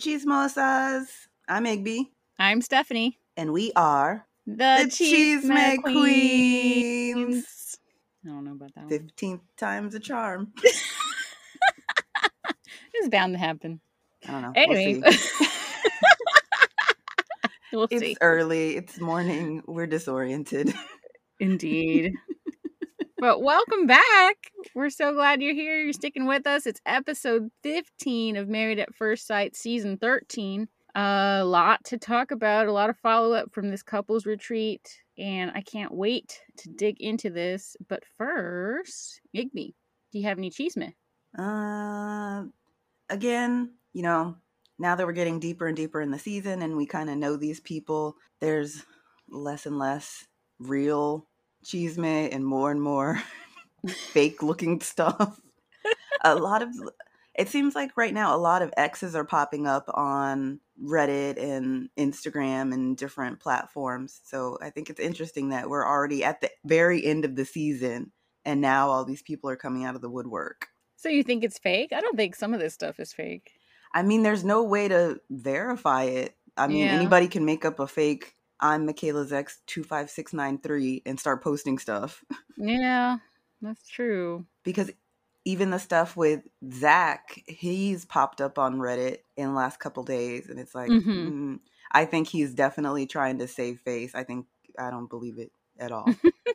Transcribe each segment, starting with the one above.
Hey, chismosas. I'm Igby, I'm Stephanie, and we are the, Cheese Cheeseman Queens. Queens. I don't know about that one. 15th time's a charm. It's bound to happen. I don't know. We'll Anyway, see. we'll it's see. early. It's morning. We're disoriented. Indeed. But welcome back. We're so glad you're here. You're sticking with us. It's episode 15 of Married at First Sight, season 13. A lot to talk about, a lot of follow up from this couples retreat, and I can't wait to dig into this. But first, Igby, do you have any cheese chisme? Uh, again, you know, now that we're getting deeper and deeper in the season and we kind of know these people, there's less and less real chisme and more and more fake looking stuff. a lot of it seems like right now a lot of exes are popping up on Reddit and Instagram and different platforms. So I think it's interesting that we're already at the very end of the season and now all these people are coming out of the woodwork. So you think it's fake? I don't think some of this stuff is fake. I mean, there's no way to verify it. I mean, Yeah. anybody can make up a fake I'm Michaela's ex two five six nine three and start posting stuff. Yeah, that's true. because even the stuff with Zach, he's popped up on Reddit in the last couple days, and it's like, Mhm. mm, I think he's definitely trying to save face. I think I don't believe it at all.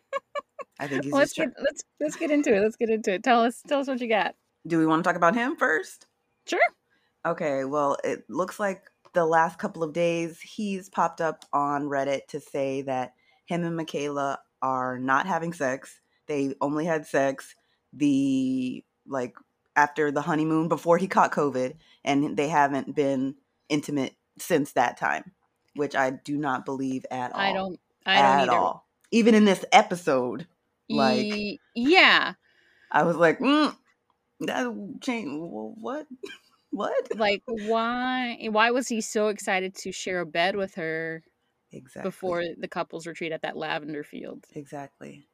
I think he's let's just. Try- let's let's get into it. Let's get into it. Tell us tell us what you got. Do we want to talk about him first? Sure. Okay, well, it looks like the last couple of days he's popped up on Reddit to say that him and Michaela are not having sex. They only had sex the like after the honeymoon before he caught COVID, and they haven't been intimate since that time, which I do not believe at all. I don't I don't at either. all. Even in this episode, like Ye- yeah, I was like, mm, that change. What? What? like why why was he so excited to share a bed with her Exactly. before the couples retreat at that lavender field? Exactly.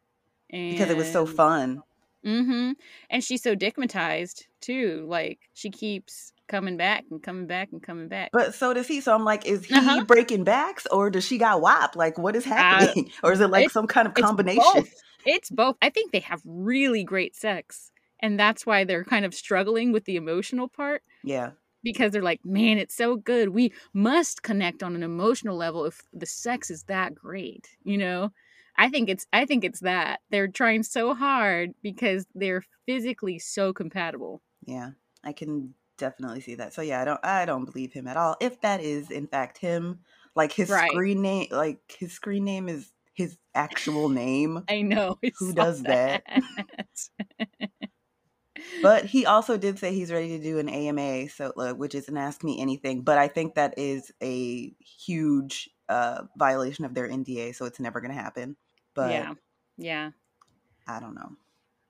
And, Because it was so fun. Mm-hmm. And she's so dickmatized too. Like she keeps coming back and coming back and coming back. But so does he. So I'm like, is he Uh-huh. breaking backs or does she got whop? Like, what is happening? or is it like some kind of it's combination? both. It's both. I think they have really great sex. And that's why they're kind of struggling with the emotional part Yeah. because they're like, man, it's so good. We must connect on an emotional level if the sex is that great, you know? I think it's I think it's that. They're trying so hard because they're physically so compatible. Yeah. I can definitely see that. So yeah, I don't I don't believe him at all. If that is in fact him, like his Right. screen name like his screen name is his actual name. I know. I Who does that? But he also did say he's ready to do an AMA, so which is an Ask Me Anything. But I think that is a huge uh, violation of their NDA, so it's never going to happen. But yeah. Yeah. I don't know.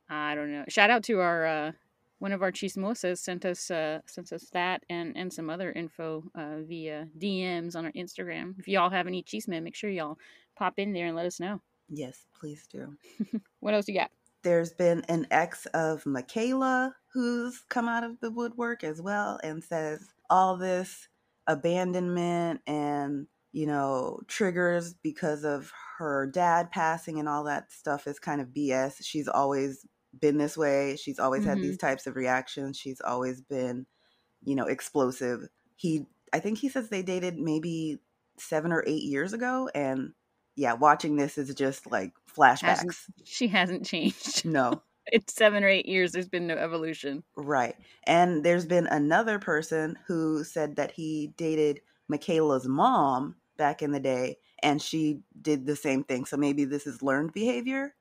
I don't know. Shout out to our uh one of our chismosas sent us uh sent us that and and some other info uh via DMs on our Instagram. If y'all have any chisme, make sure y'all pop in there and let us know. Yes, please do. What else you got? There's been an ex of Michaela who's come out of the woodwork as well and says all this abandonment and you know triggers because of her dad passing and all that stuff is kind of BS. She's always been this way. She's always had these mm-hmm. types of reactions. She's always been, you know, explosive. He I think he says they dated maybe 7 or 8 years ago and yeah, watching this is just like flashbacks. Hasn't- She hasn't changed. No. It's seven or eight years. There's been no evolution. Right. And there's been another person who said that he dated Michaela's mom back in the day and she did the same thing. So maybe this is learned behavior.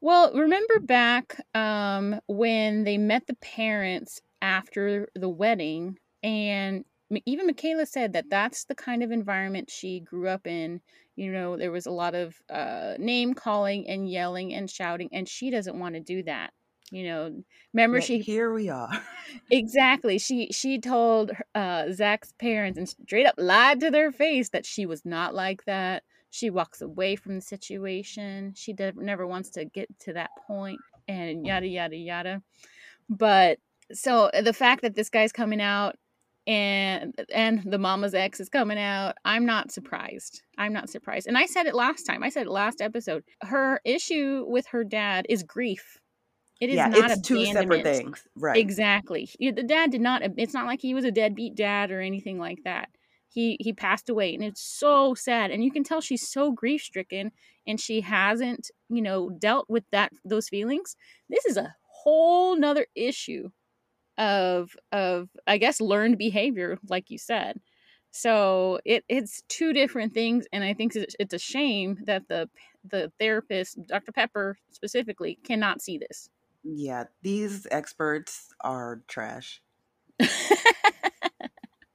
Well, remember back um, when they met the parents after the wedding, and even Michaela said that that's the kind of environment she grew up in. You know, there was a lot of uh, name calling and yelling and shouting, and she doesn't want to do that. You know, remember Yet she here we are. exactly she she told uh, Zach's parents and straight up lied to their face that she was not like that. She walks away from the situation. She de- never wants to get to that point, and yada yada yada. But so the fact that this guy's coming out and and the mama's ex is coming out. I'm not surprised. I'm not surprised. And I said it last time. I said it last episode. Her issue with her dad is grief. It is yeah, not it's two separate things. Right. Exactly. The dad did not. It's not like he was a deadbeat dad or anything like that. He he passed away, and it's so sad. And you can tell she's so grief stricken, and she hasn't, you know, dealt with that those feelings. This is a whole nother issue of of I guess learned behavior, like you said. So it it's two different things, and I think it's, it's a shame that the the therapist, Dr. Pepper specifically, cannot see this. Yeah, these experts are trash.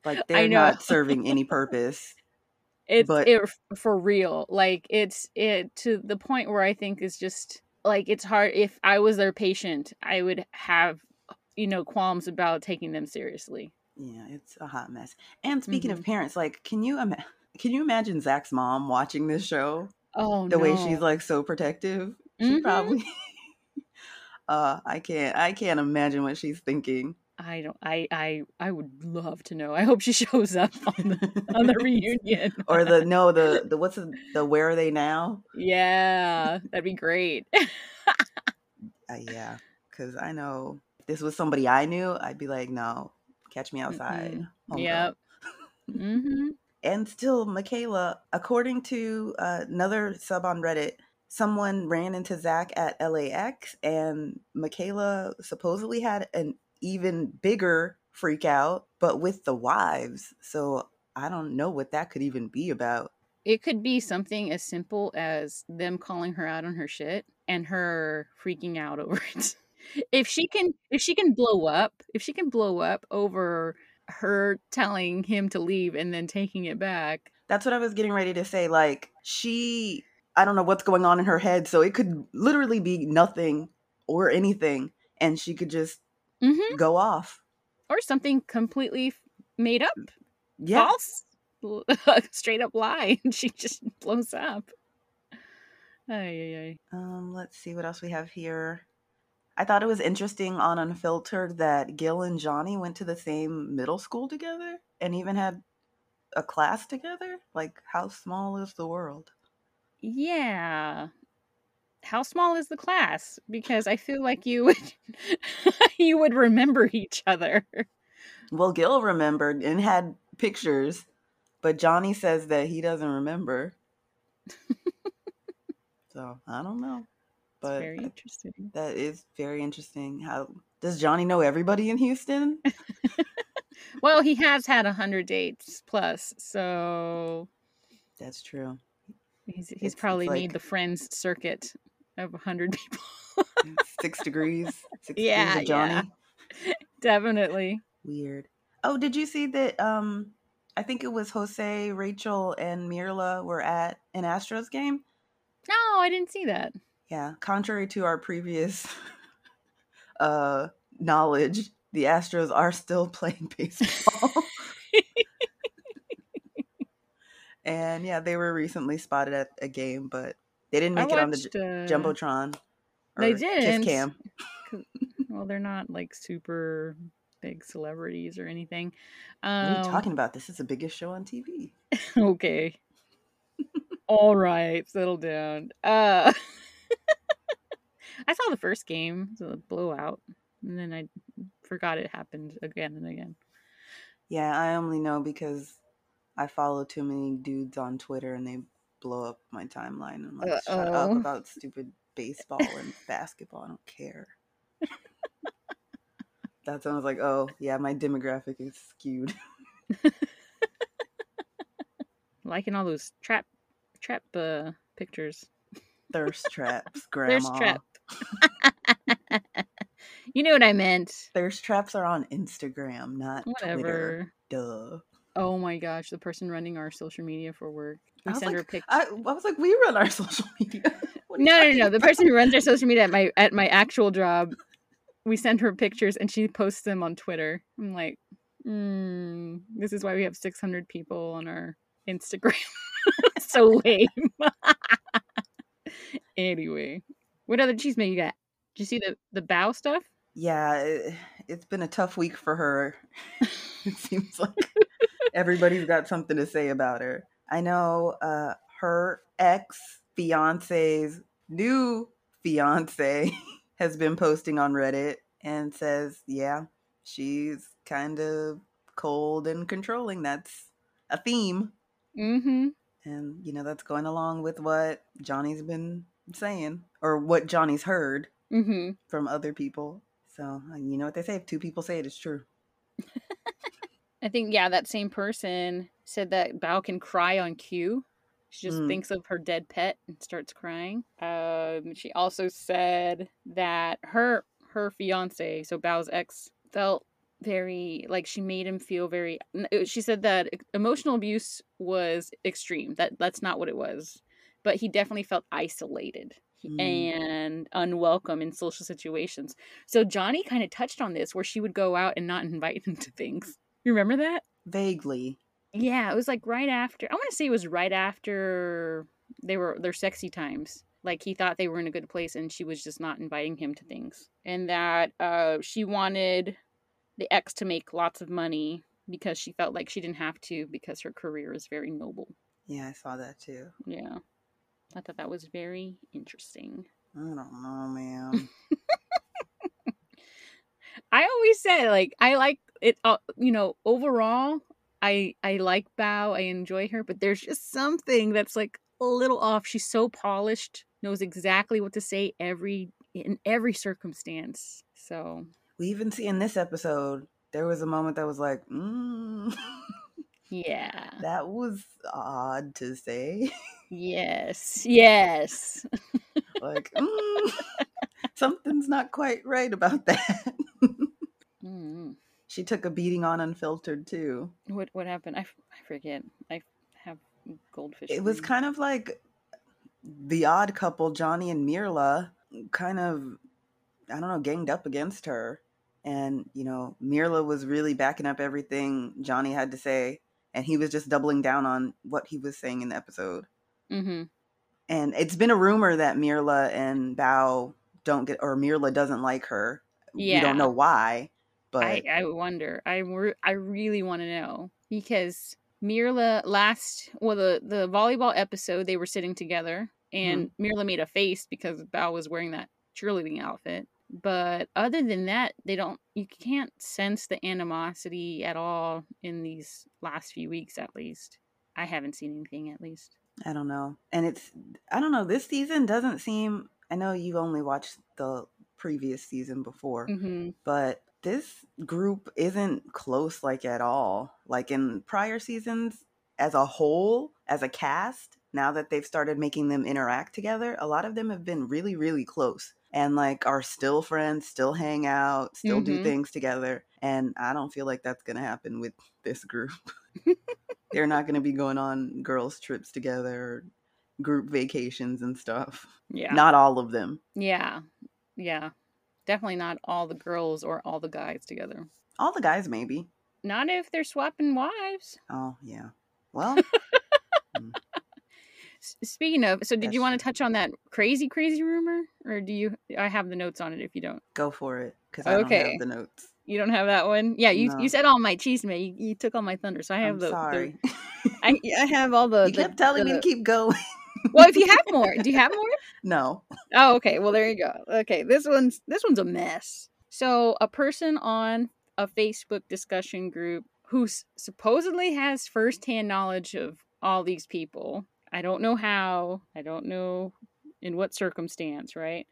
Like they're not serving any purpose. it's But- it for real like it's it to the point where i think is just like it's hard if i was their patient i would have you know qualms about taking them seriously Yeah, it's a hot mess. And speaking Mm-hmm. of parents, like, can you ima- can you imagine Zach's mom watching this show? oh The no. way she's like so protective. She Mhm. probably. uh, I can't. I can't imagine what she's thinking. i don't i i i would love to know i hope she shows up on the on the reunion or the no, the the what's the, the where are they now? yeah that'd be great Uh, yeah, because I know this was somebody I knew, I'd be like, no, catch me outside. homegirl." yep mm-hmm And still, Michaela, according to uh, another sub on Reddit, someone ran into Zach at LAX, and Michaela supposedly had an even bigger freak out, but with the wives. So I don't know what that could even be about. It could be something as simple as them calling her out on her shit and her freaking out over it. If she can if she can blow up, if she can blow up over her telling him to leave and then taking it back. That's what I was getting ready to say. Like, she, I don't know what's going on in her head. So it could literally be nothing or anything, and she could just Mhm. go off. Or something completely made up, Yeah. false, straight up lie and she just blows up. Ay, ay, ay. Um, let's see what else we have here. I thought it was interesting on Unfiltered that Gil and Johnny went to the same middle school together and even had a class together. Like, how small is the world? Yeah. How small is the class? Because I feel like you would you would remember each other. Well, Gil remembered and had pictures, but Johnny says that he doesn't remember. so I don't know, but very interesting. that is very interesting. How does Johnny know everybody in Houston? Well, he has had a hundred dates plus, so That's true. he's he's it's probably made like- the friends circuit of a hundred people. Six degrees. Six Yeah, degrees of Johnny. yeah. Definitely. Weird. Oh, did you see that? Um, I think it was Jose, Rachel, and Myrla were at an Astros game. No, I didn't see that. Yeah, contrary to our previous uh knowledge, the Astros are still playing baseball. and yeah, they were recently spotted at a game, but they didn't I make it on the j- uh, jumbotron. they didn't. Cam. Well, they're not like super big celebrities or anything. What are you Um, talking about? This is the biggest show on TV. okay. All right, settle down. Uh I saw the first game, the blowout, and then I forgot it happened again and again. Yeah, I only know because I follow too many dudes on Twitter and they blow up my timeline. I'm like, shut up about stupid baseball and basketball. I don't care. That's when I was like, oh, yeah, my demographic is skewed. Liking all those trap trap uh pictures. Thirst traps, grandma. There's trap. you know what I meant. Thirst traps are on Instagram, not Whatever. Twitter. Duh. Oh my gosh, the person running our social media for work. I We was send her like, picture. I, I was like, we run our social media. What are you No, no, no. The person who runs our social media at my at my actual job, we send her pictures and she posts them on Twitter. I'm like, mm, this is why we have 600 people on our Instagram. so lame. anyway, what other cheese you got? Did you see the the Bao stuff? Yeah, it, it's been a tough week for her. it seems like everybody's got something to say about her. I know uh, her ex fiance's new fiance has been posting on Reddit and says, yeah, she's kind of cold and controlling. That's a theme. Mm-hmm. And, you know, that's going along with what Johnny's been saying or what Johnny's heard Mm-hmm. from other people. So, uh, you know what they say if two people say it, it's true. I think yeah, that same person said that Bao can cry on cue. She just Mm. thinks of her dead pet and starts crying. Um, she also said that her her fiance, so Bao's ex, felt very like she made him feel very. She said that emotional abuse was extreme. That that's not what it was, but he definitely felt isolated Mm. and unwelcome in social situations. So Johnny kind of touched on this, where she would go out and not invite him to things. You remember that? Vaguely. Yeah, it was like right after. I want to say it was right after they were their sexy times. Like he thought they were in a good place, and she was just not inviting him to things. And that uh, she wanted the ex to make lots of money because she felt like she didn't have to because her career is very noble. Yeah, I saw that too. Yeah, I thought that was very interesting. I don't know, man. I always say like I like it. Uh, you know, overall, I I like Bao. I enjoy her, but there's just something that's like a little off. She's so polished, knows exactly what to say every in every circumstance. So we even see in this episode, there was a moment that was like, mm, yeah, that was odd to say. yes, yes. like, mm, something's not quite right about that. Mm. she took a beating on Unfiltered too. What what happened? I, I forget. I have goldfish. It was kind of like the odd couple, Johnny and Myrla, kind of, I don't know, ganged up against her. And, you know, Myrla was really backing up everything Johnny had to say. And he was just doubling down on what he was saying in the episode. Mhm. And it's been a rumor that Myrla and Bao don't get, or Myrla doesn't like her. Yeah. We don't know why, but I, I wonder. I, re- I really want to know because Myrla last well the the volleyball episode they were sitting together and Myrla made a face because Bao was wearing that cheerleading outfit. But other than that, they don't. You can't sense the animosity at all in these last few weeks, at least. I haven't seen anything, at least. I don't know. And it's I don't know, this season doesn't seem I know you only watched the previous season before, Mm-hmm. but this group isn't close like at all. Like in prior seasons as a whole, as a cast, now that they've started making them interact together, a lot of them have been really really close and like are still friends, still hang out, still do Mhm. things together, and I don't feel like that's going to happen with this group. They're not going to be going on girls trips together, group vacations and stuff. Yeah. Not all of them. yeah. Yeah. Definitely not all the girls or all the guys together. All the guys maybe. Not if they're swapping wives. Oh, yeah. Well, S- Speaking of, so did That's you want to touch on that crazy, crazy rumor, or do you? I have the notes on it. If you don't, go for it cuz I don't Okay. have the notes. you don't have that one. Yeah, you No. you said all my cheese, man. You, you took all my thunder, so I have I'm the. the- sorry. I I have all the. you the- kept telling me to keep going. Well, if you have more, do you have more? no. Oh, okay. Well, there you go. Okay, this one's this one's a mess. So, a person on a Facebook discussion group who supposedly has firsthand knowledge of all these people. I don't know how. I don't know in what circumstance. Right.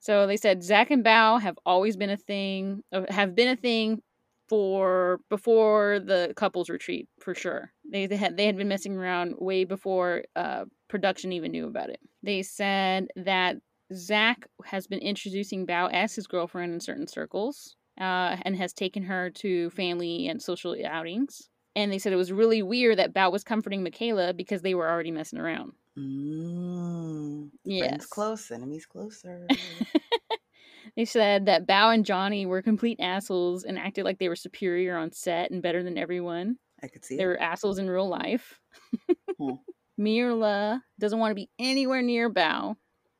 So they said Zach and Bao have always been a thing. uh, Have been a thing for before the couples retreat for sure. They, they had they had been messing around way before uh, production even knew about it. They said that Zach has been introducing Bao as his girlfriend in certain circles, uh, and has taken her to family and social outings. And they said it was really weird that Bao was comforting Michaela because they were already messing around. Mm, Friends Yes. close, enemies closer. They said that Bao and Johnny were complete assholes and acted like they were superior on set and better than everyone. I could see They it. were assholes in real life. Hmm. Myrla doesn't want to be anywhere near Bao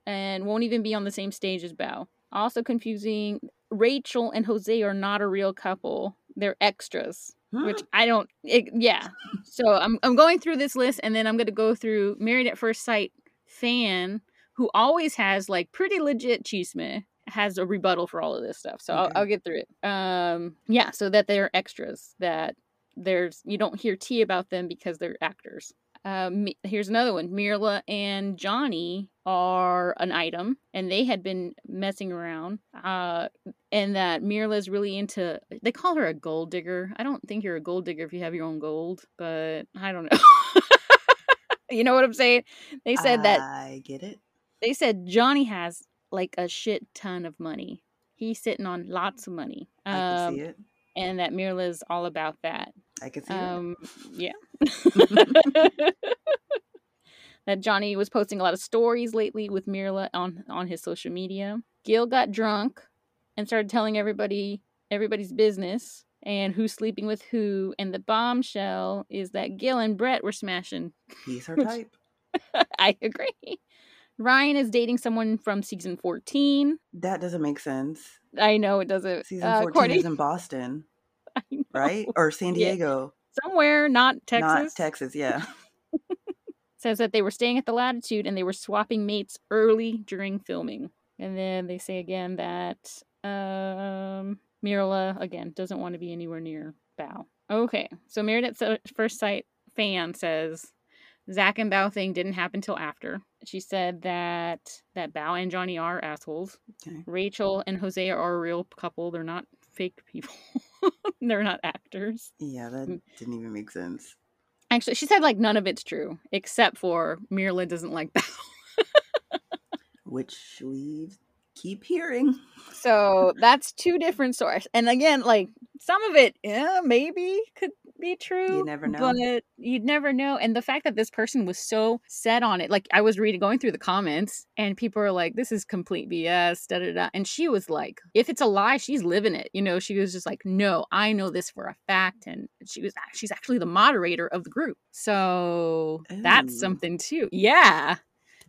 and won't even be on the same stage as Bao. Also confusing Rachel and Jose are not a real couple. They're extras, Hmm. which I don't. It, yeah. So I'm I'm going through this list, and then I'm going to go through Married at First Sight fan who always has like pretty legit chisme has a rebuttal for all of this stuff. So I'll, I'll get through it. Um, yeah. So that they're extras. That there's you don't hear tea about them because they're actors. Um, here's another one. Myrla and Johnny are an item, and they had been messing around. Uh, and that Myrla's really into. They call her a gold digger. I don't think you're a gold digger if you have your own gold, but I don't know. you know what I'm saying? They said that I get it. they said Johnny has like a shit ton of money. He's sitting on lots of money. I can Um, see it. and that Myrla's all about that. I can see Um, yeah. that Johnny was posting a lot of stories lately with Myrla on on his social media. Gil got drunk and started telling everybody everybody's business and who's sleeping with who. And the bombshell is that Gil and Brett were smashing. He's her type. I agree. Ryan is dating someone from season 14. That doesn't make sense. I know it doesn't. Season uh, 14 Courtney- is in Boston. right? Or San Yeah. Diego. Somewhere, not Texas. Not Texas, yeah. says that they were staying at the latitude and they were swapping mates early during filming. And then they say again that um Myrla again doesn't want to be anywhere near Bao. Okay, so Married at First Sight fan says Zach and Bao thing didn't happen till after. She said that that Bao and Johnny are assholes. Okay. Rachel and Jose are a real couple. They're not fake people. They're not actors. Yeah, that Mm. didn't even make sense. Actually, she said like none of it's true except for Myrla doesn't like Bao. Which we keep hearing. So that's two different sources. And again, like some of it, yeah, maybe could be true. You never know. But you'd never know. And the fact that this person was so set on it, like I was reading, going through the comments, and people are like, this is complete BS, da da da. And she was like, if it's a lie, she's living it. You know, she was just like, no, I know this for a fact. And she was, she's actually the moderator of the group. So that's something too. Yeah.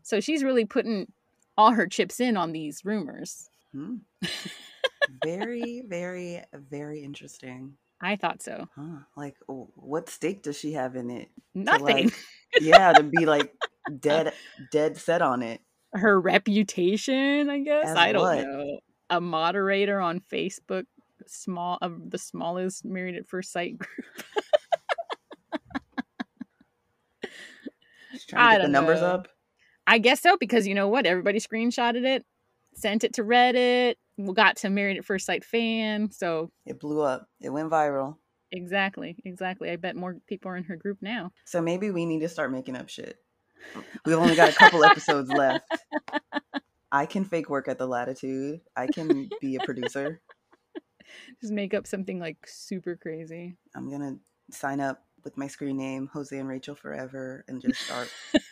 So she's really putting all her chips in on these rumors. Hmm. very, very, very interesting. I thought so. Huh. Like, what stake does she have in it? Nothing. like, yeah, to be like dead, dead set on it. Her reputation, I guess. As I don't what? know. A moderator on Facebook, small of the smallest Married at First Sight group. She's trying to I get the don't numbers know. up. I guess so because you know what? Everybody screenshotted it, sent it to Reddit, got to Married at First Sight fan. So It blew up. It went viral. exactly, exactly. I bet more people are in her group now. So maybe we need to start making up shit. We've only got a couple episodes left. I can fake work at the latitude. I can be a producer. Just make up something like super crazy. I'm gonna sign up with my screen name, Jose and Rachel Forever, and just start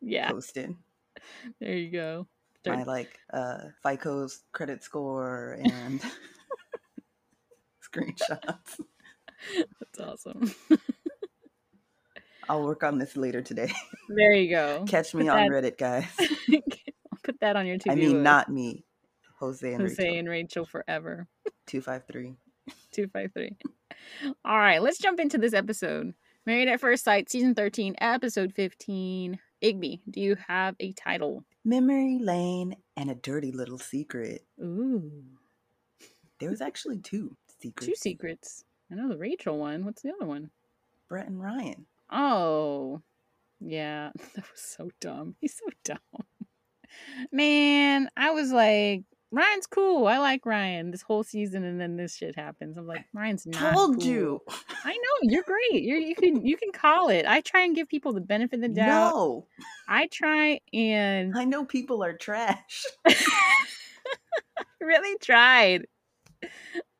Yeah, posting there you go. My like uh FICO's credit score and screenshots. That's awesome. I'll work on this later today. there you go. Catch me Put on that- Reddit, guys. I'll put that on your to-do I mean, list. not me. Jose and Jose Rachel. and Rachel forever. Two five three. 253. All right, let's jump into this episode. Married at First Sight, Season 13, Episode 15. Igby, do you have a title? Memory lane and a dirty little secret. Ooh, There was actually two secrets. two secrets. I know the Rachel one. What's the other one? Brett and Ryan. Oh, yeah, that was so dumb. He's so dumb. Man, I was like, Ryan's cool. I like Ryan this whole season, and then this shit happens. I'm like, Ryan's not. Told cool. you. I know you're great. You're, you can you can call it. I try and give people the benefit of the doubt. No, I try and I know people are trash. really tried.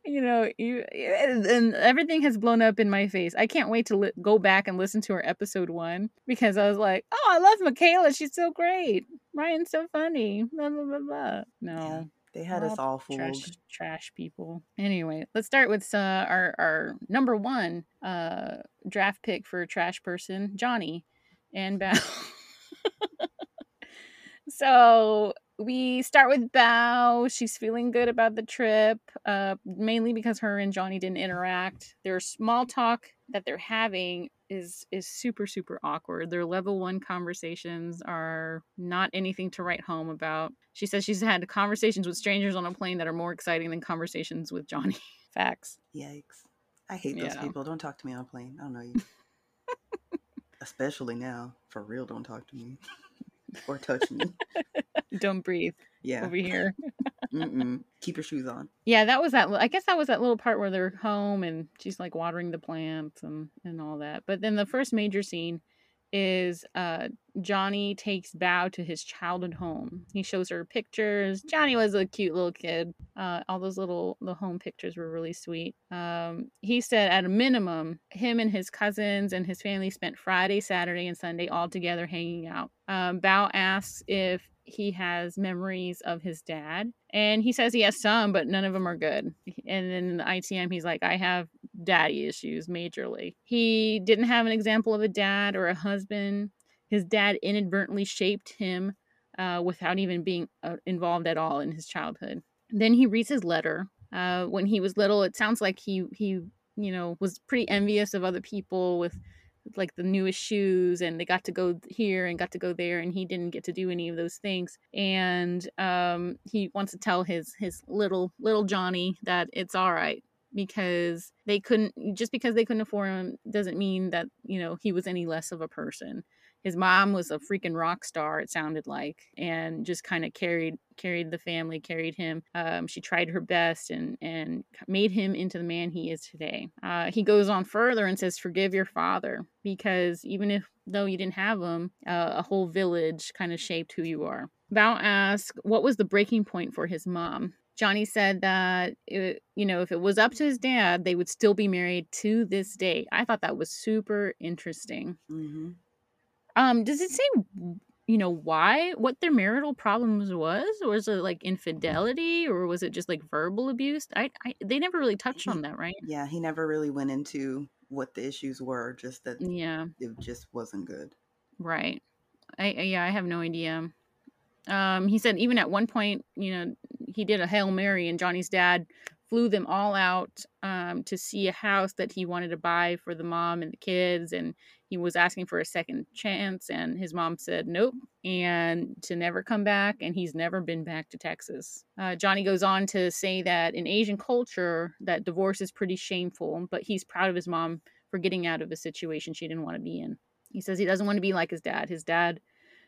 You know, you and everything has blown up in my face. I can't wait to li- go back and listen to her episode one because I was like, "Oh, I love Michaela. She's so great. Ryan's so funny." Blah blah blah blah. No, They had Well, us all fooled. trash, trash people. Anyway, let's start with uh, our our number one uh, draft pick for trash person, Johnny, and Bao. so we start with Bao. She's feeling good about the trip, uh, mainly because her and Johnny didn't interact. Their small talk that they're having is is super super awkward. Their level one conversations are not anything to write home about. She says she's had conversations with strangers on a plane that are more exciting than conversations with Johnny. Facts. Yikes. I hate those Yeah. people. Don't talk to me on a plane. I don't know you. Especially now. For real, don't talk to me. or touch me. Don't breathe Yeah. over here. Mm-mm. Keep your shoes on. Yeah, that was that. I guess that was that little part where they're home and she's like watering the plants and and all that. But then the first major scene is uh Johnny takes Bao to his childhood home. He shows her pictures. Johnny was a cute little kid. Uh, all those little the home pictures were really sweet. Um, he said at a minimum, him and his cousins and his family spent Friday, Saturday, and Sunday all together hanging out. Um, Bao asks if he has memories of his dad, and he says he has some, but none of them are good. And then in the ITM, he's like, I have daddy issues majorly. He didn't have an example of a dad or a husband. His dad inadvertently shaped him uh, without even being uh, involved at all in his childhood. Then he reads his letter. Uh, when he was little, it sounds like he he you know was pretty envious of other people with like the newest shoes and they got to go here and got to go there and he didn't get to do any of those things. And um he wants to tell his his little little johnny that it's all right because they couldn't just because they couldn't afford him doesn't mean that you know he was any less of a person his mom was a freaking rock star it sounded like and just kind of carried carried the family carried him um, she tried her best and and made him into the man he is today uh, he goes on further and says forgive your father because even if though you didn't have him uh, a whole village kind of shaped who you are Bao asks what was the breaking point for his mom Johnny said that it, you know if it was up to his dad, they would still be married to this day. I thought that was super interesting. Mm-hmm. Um, does it say you know why what their marital problems was, or was it like infidelity, or was it just like verbal abuse? I, I they never really touched on that, right? Yeah, he never really went into what the issues were, just that Yeah, it just wasn't good. right. I, I yeah, I have no idea. Um, he said even at one point, you know, he did a hail mary, and Johnny's dad flew them all out um, to see a house that he wanted to buy for the mom and the kids, and he was asking for a second chance, and his mom said nope, and to never come back, and he's never been back to Texas. Uh, Johnny goes on to say that in Asian culture, that divorce is pretty shameful, but he's proud of his mom for getting out of a situation she didn't want to be in. He says he doesn't want to be like his dad. His dad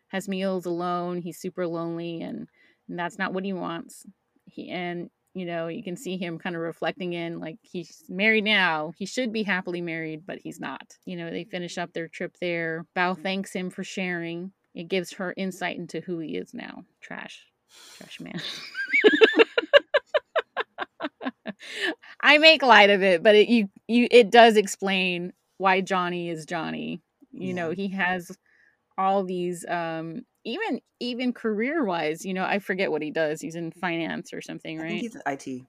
has meals alone. He's super lonely, and, and that's not what he wants. He and you know you can see him kind of reflecting in like he's married now. He should be happily married, but he's not. You know they finish up their trip there. Bao thanks him for sharing. It gives her insight into who he is now. Trash, trash man. I make light of it, but it you you it does explain why Johnny is Johnny. You know, he has all these um even even career wise, you know, I forget what he does. He's in finance or something, I right? think he's IT.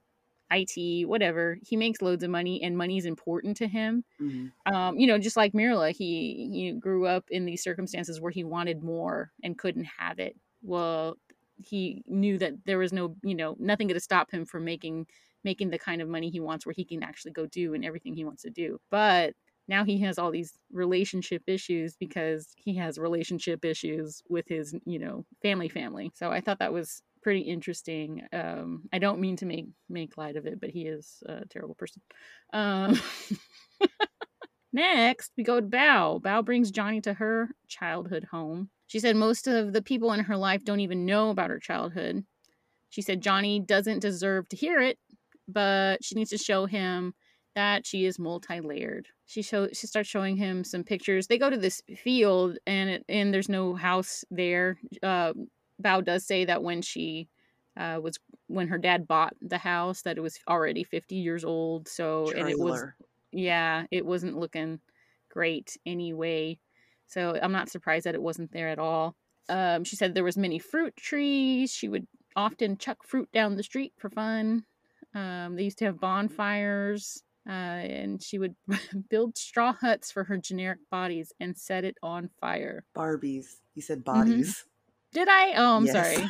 IT, whatever. He makes loads of money and money's important to him. hmm Um, you know, just like Myrla, he he grew up in these circumstances where he wanted more and couldn't have it. Well, he knew that there was no, you know, nothing going to stop him from making making the kind of money he wants where he can actually go do and everything he wants to do. But now he has all these relationship issues because he has relationship issues with his, you know, family family. So I thought that was pretty interesting. Um, I don't mean to make make light of it, but he is a terrible person. Um, Next, we go to Bao. Bao brings Johnny to her childhood home. She said most of the people in her life don't even know about her childhood. She said Johnny doesn't deserve to hear it, but she needs to show him that she is multi-layered. She show she starts showing him some pictures. They go to this field and it, and there's no house there. Uh, Bao does say that when she uh, was when her dad bought the house that it was already 50 years old. So and it was yeah, it wasn't looking great anyway. So I'm not surprised that it wasn't there at all. Um, she said there was many fruit trees. She would often chuck fruit down the street for fun. Um, they used to have bonfires, uh, and she would build straw huts for her generic bodies and set it on fire. Barbies. He said Mm-hmm. bodies. Did I? Oh, I'm Yes. sorry.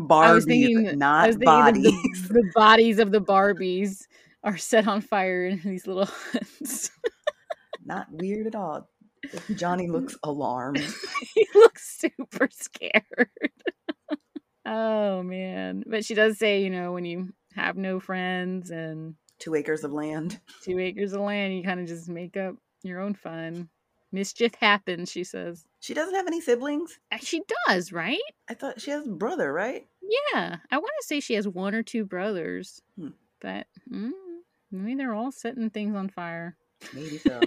Barbies, I was thinking, not I was thinking bodies. The, the bodies of the Barbies are set on fire in these little huts. not weird at all. Johnny looks alarmed. he looks super scared. oh man. But she does say, you know, when you have no friends and Two acres of land. two acres of land, you kind of just make up your own fun. Mischief happens, she says. She doesn't have any siblings. Uh, She does, right? I thought she has a brother, right? Yeah. I want to say she has one or two brothers. Hmm. But mm, maybe they're all setting things on fire. Maybe so.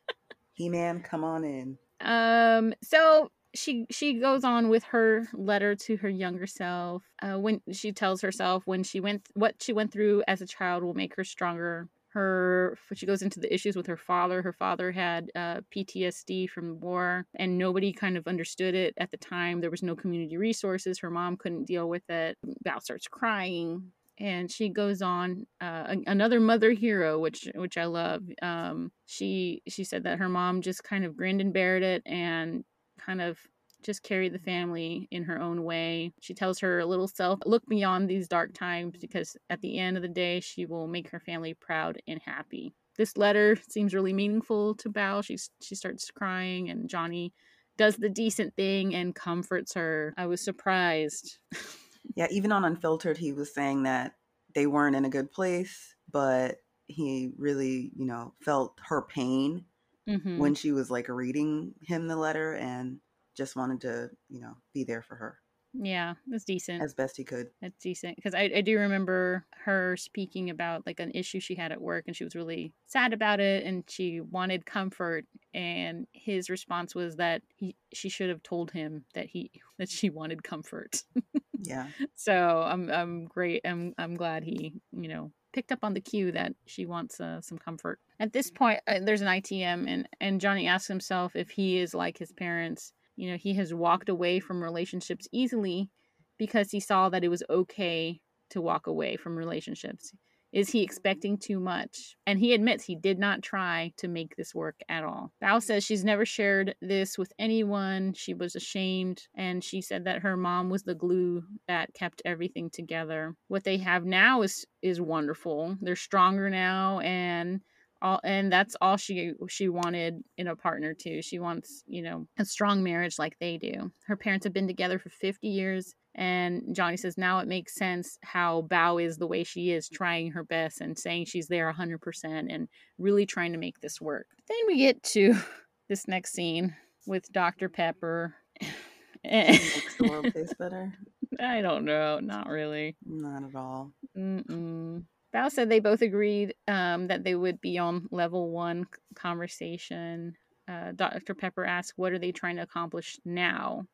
he Man, come on in. Um. So she she goes on with her letter to her younger self. Uh, when she tells herself when she went what she went through as a child will make her stronger. Her she goes into the issues with her father. Her father had uh, PTSD from the war, and nobody kind of understood it at the time. There was no community resources. Her mom couldn't deal with it. Val starts crying and she goes on uh, another mother hero which which i love um, she she said that her mom just kind of grinned and bared it and kind of just carry the family in her own way. She tells her little self look beyond these dark times because at the end of the day she will make her family proud and happy. This letter seems really meaningful to bao. She's she starts crying and johnny does the decent thing and comforts her. I was surprised. Yeah, even on Unfiltered, he was saying that they weren't in a good place, but he really, you know, felt her pain Mhm. when she was like reading him the letter and just wanted to, you know, be there for her Yeah, it's decent. as best he could. It's decent because I, I do remember her speaking about like an issue she had at work and she was really sad about it and she wanted comfort and his response was that he she should have told him that he that she wanted comfort. Yeah. so I'm I'm great. I'm I'm glad he you know picked up on the cue that she wants uh, some comfort. At this point, uh, there's an ITM and and Johnny asks himself if he is like his parents. You know, he has walked away from relationships easily because he saw that it was okay to walk away from relationships. Is he expecting too much? And he admits he did not try to make this work at all. Bao says she's never shared this with anyone. She was ashamed, and she said that her mom was the glue that kept everything together. What they have now is is wonderful. They're stronger now, and all and that's all she she wanted in a partner too. She wants you know a strong marriage like they do. Her parents have been together for fifty years. And Johnny says now it makes sense how Bao is the way she is, trying her best and saying she's there 100% and really trying to make this work. Then we get to this next scene with Dr. Pepper. Makes the world taste better. I don't know, not really. Not at all. Mm-mm. Bao said they both agreed um, that they would be on level one conversation. Uh, Dr. Pepper asks, What are they trying to accomplish now?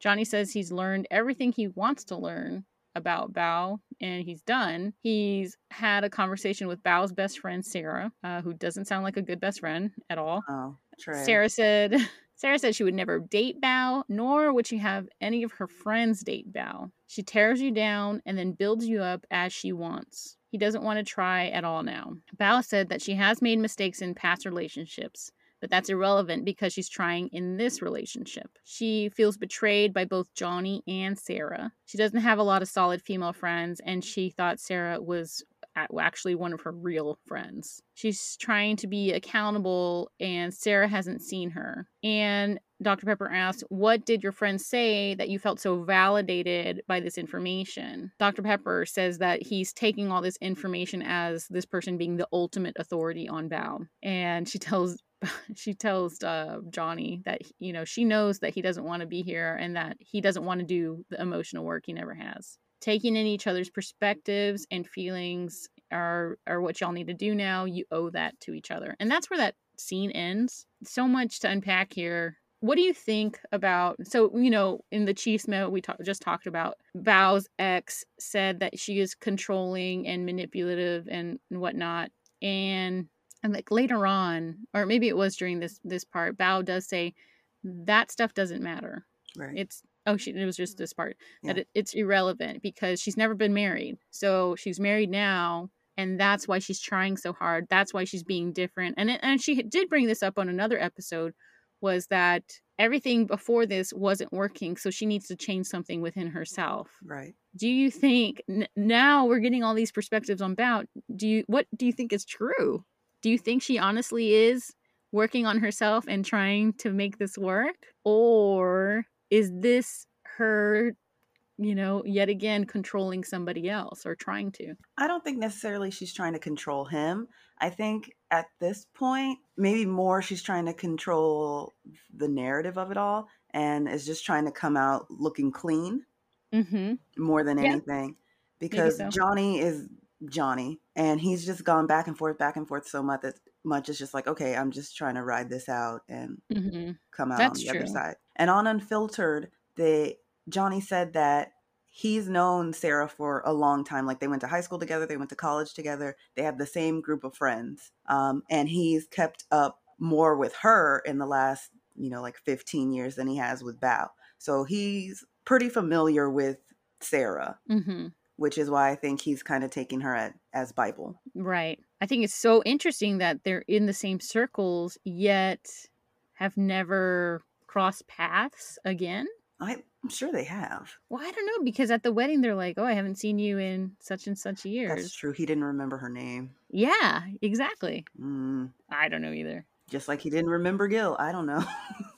Johnny says he's learned everything he wants to learn about Bao, and he's done. He's had a conversation with Bao's best friend, Sarah, uh, who doesn't sound like a good best friend at all. Oh, Trey. Sarah said Sarah said she would never date Bao, nor would she have any of her friends date Bao. She tears you down and then builds you up as she wants. He doesn't want to try at all now. Bao said that she has made mistakes in past relationships, but that's irrelevant because she's trying in this relationship. She feels betrayed by both Johnny and Sarah. She doesn't have a lot of solid female friends, and she thought Sarah was actually one of her real friends. She's trying to be accountable, and Sarah hasn't seen her. And Dr. Pepper asked, What did your friends say that you felt so validated by this information? Dr. Pepper says that he's taking all this information as this person being the ultimate authority on Bao. And she tells she tells uh, Johnny that you know she knows that he doesn't want to be here and that he doesn't want to do the emotional work he never has. Taking in each other's perspectives and feelings are are what y'all need to do now. You owe that to each other, and that's where that scene ends. So much to unpack here. What do you think about? So you know, in the Chiefs memo we talk, just talked about, Bao's ex said that she is controlling and manipulative and whatnot, and and like later on, or maybe it was during this this part, Bao does say that stuff doesn't matter. Right. It's oh, she it was just this part that it, it's irrelevant because she's never been married, so she's married now, and that's why she's trying so hard. That's why she's being different, and it, and she did bring this up on another episode, was that everything before this wasn't working, so she needs to change something within herself. Right. Do you think n- now we're getting all these perspectives on Bao? Do you what do you think is true? Do you think she honestly is working on herself and trying to make this work, or is this her, you know, yet again controlling somebody else or trying to? I don't think necessarily she's trying to control him. I think at this point, maybe more she's trying to control the narrative of it all and is just trying to come out looking clean Mm-hmm. more than Yeah. anything because so. Johnny is Johnny and he's just gone back and forth, back and forth so much that much it's just like, okay, I'm just trying to ride this out and Mm-hmm. come out That's on the other side. And on Unfiltered, the Johnny said that he's known Sarah for a long time. Like they went to high school together, they went to college together, they have the same group of friends. Um, and he's kept up more with her in the last, you know, like 15 years than he has with Bao. So he's pretty familiar with Sarah, Mm-hmm. Which is why I think he's kind of taking her at, as Bible. Right. I think it's so interesting that they're in the same circles yet have never crossed paths again. I'm sure they have. Well, I don't know because at the wedding they're like, "Oh, I haven't seen you in such and such years." That's true. He didn't remember her name. Yeah, exactly. Mm. I don't know either. just like he didn't remember Gil. I don't know.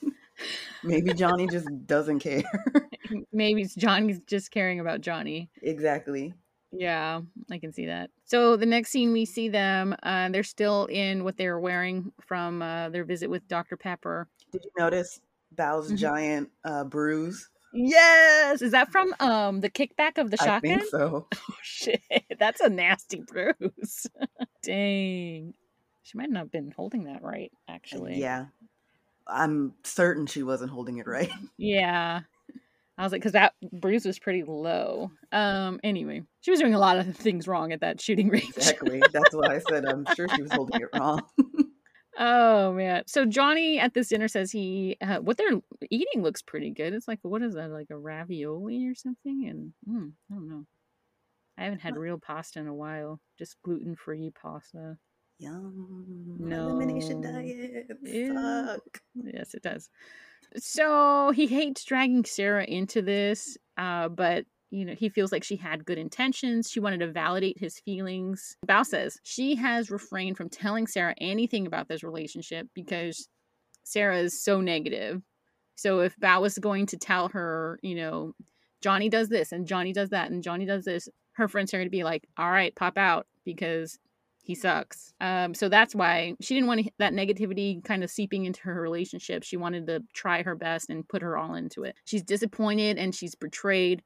Maybe Johnny just doesn't care. Maybe Johnny's just caring about Johnny. exactly. Yeah, I can see that. So the next scene we see them, uh, they're still in what they were wearing from uh, their visit with Dr. Pepper. Did you notice Bao's Mhm. giant uh, bruise? Yes, is that from um the kickback of the I shotgun? think so. Oh shit, that's a nasty bruise. Dang, she might not have been holding that right, actually. Yeah. I'm certain she wasn't holding it right. Yeah. I was like, because that bruise was pretty low. Um. Anyway, she was doing a lot of things wrong at that shooting range. Exactly. That's why I said I'm sure she was holding it wrong. oh man. So Johnny at this dinner says he uh, what they're eating looks pretty good. It's like what is that like a ravioli or something? And mm, I don't know. I haven't had real pasta in a while. Just gluten free pasta. Yum. No. Elimination diet. Ew. Suck. Yes, it does. So he hates dragging Sarah into this, uh, but you know he feels like she had good intentions. She wanted to validate his feelings. Bao says she has refrained from telling Sarah anything about this relationship because Sarah is so negative. So if Bao was going to tell her, you know, Johnny does this and Johnny does that and Johnny does this, her friend Sarah to be like, "All right, pop out," because he sucks. Um, so that's why she didn't want that negativity kind of seeping into her relationship. She wanted to try her best and put her all into it. She's disappointed and she's betrayed,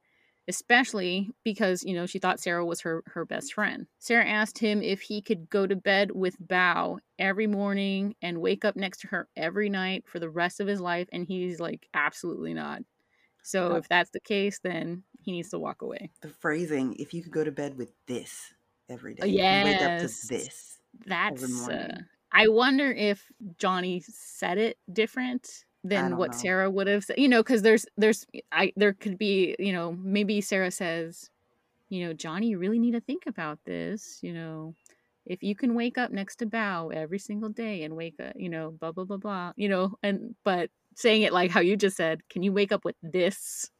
especially because you know she thought Sarah was her her best friend. Sarah asked him if he could go to bed with Bao every morning and wake up next to her every night for the rest of his life, and he's like, absolutely not. So if that's the case, then he needs to walk away. The phrasing, if you could go to bed with this every day, Oh, you wake up to yes. this. That's. Uh. I wonder if Johnny said it different than what know. Sarah would have said. You know, because there's there's I there could be you know maybe Sarah says, you know, Johnny, you really need to think about this. You know, if you can wake up next to Bao every single day and wake up, you know, blah blah blah blah. You know, and but saying it like how you just said, can you wake up with this?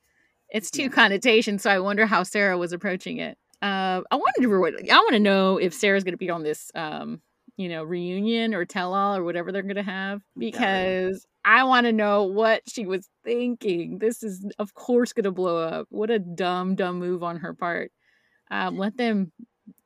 It's two Yeah. connotations, so I wonder how Sarah was approaching it. Uh, I wanted to. I want to know if Sarah's going to be on this, um, you know, reunion or tell-all or whatever they're going to have because I want to know what she was thinking. This is, of course, going to blow up. What a dumb, dumb move on her part. Um, let them,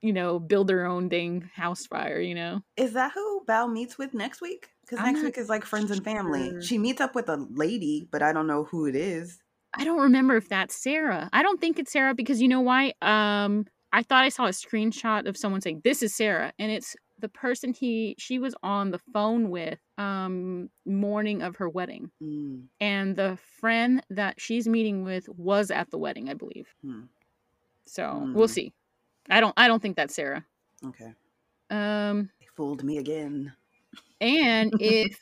you know, build their own dang house fire. You know. Is that who Bao meets with next week? Because next week is like friends and family. sure. She meets up with a lady, but I don't know who it is. I don't remember if that's Sarah. I don't think it's Sarah because you know why? Um, I thought I saw a screenshot of someone saying this is Sarah, and it's the person he she was on the phone with um morning of her wedding, Mm, and the friend that she's meeting with was at the wedding, I believe. Hmm. So we'll Hmm. see. I don't I don't think that's Sarah. okay. Um, They fooled me again. and if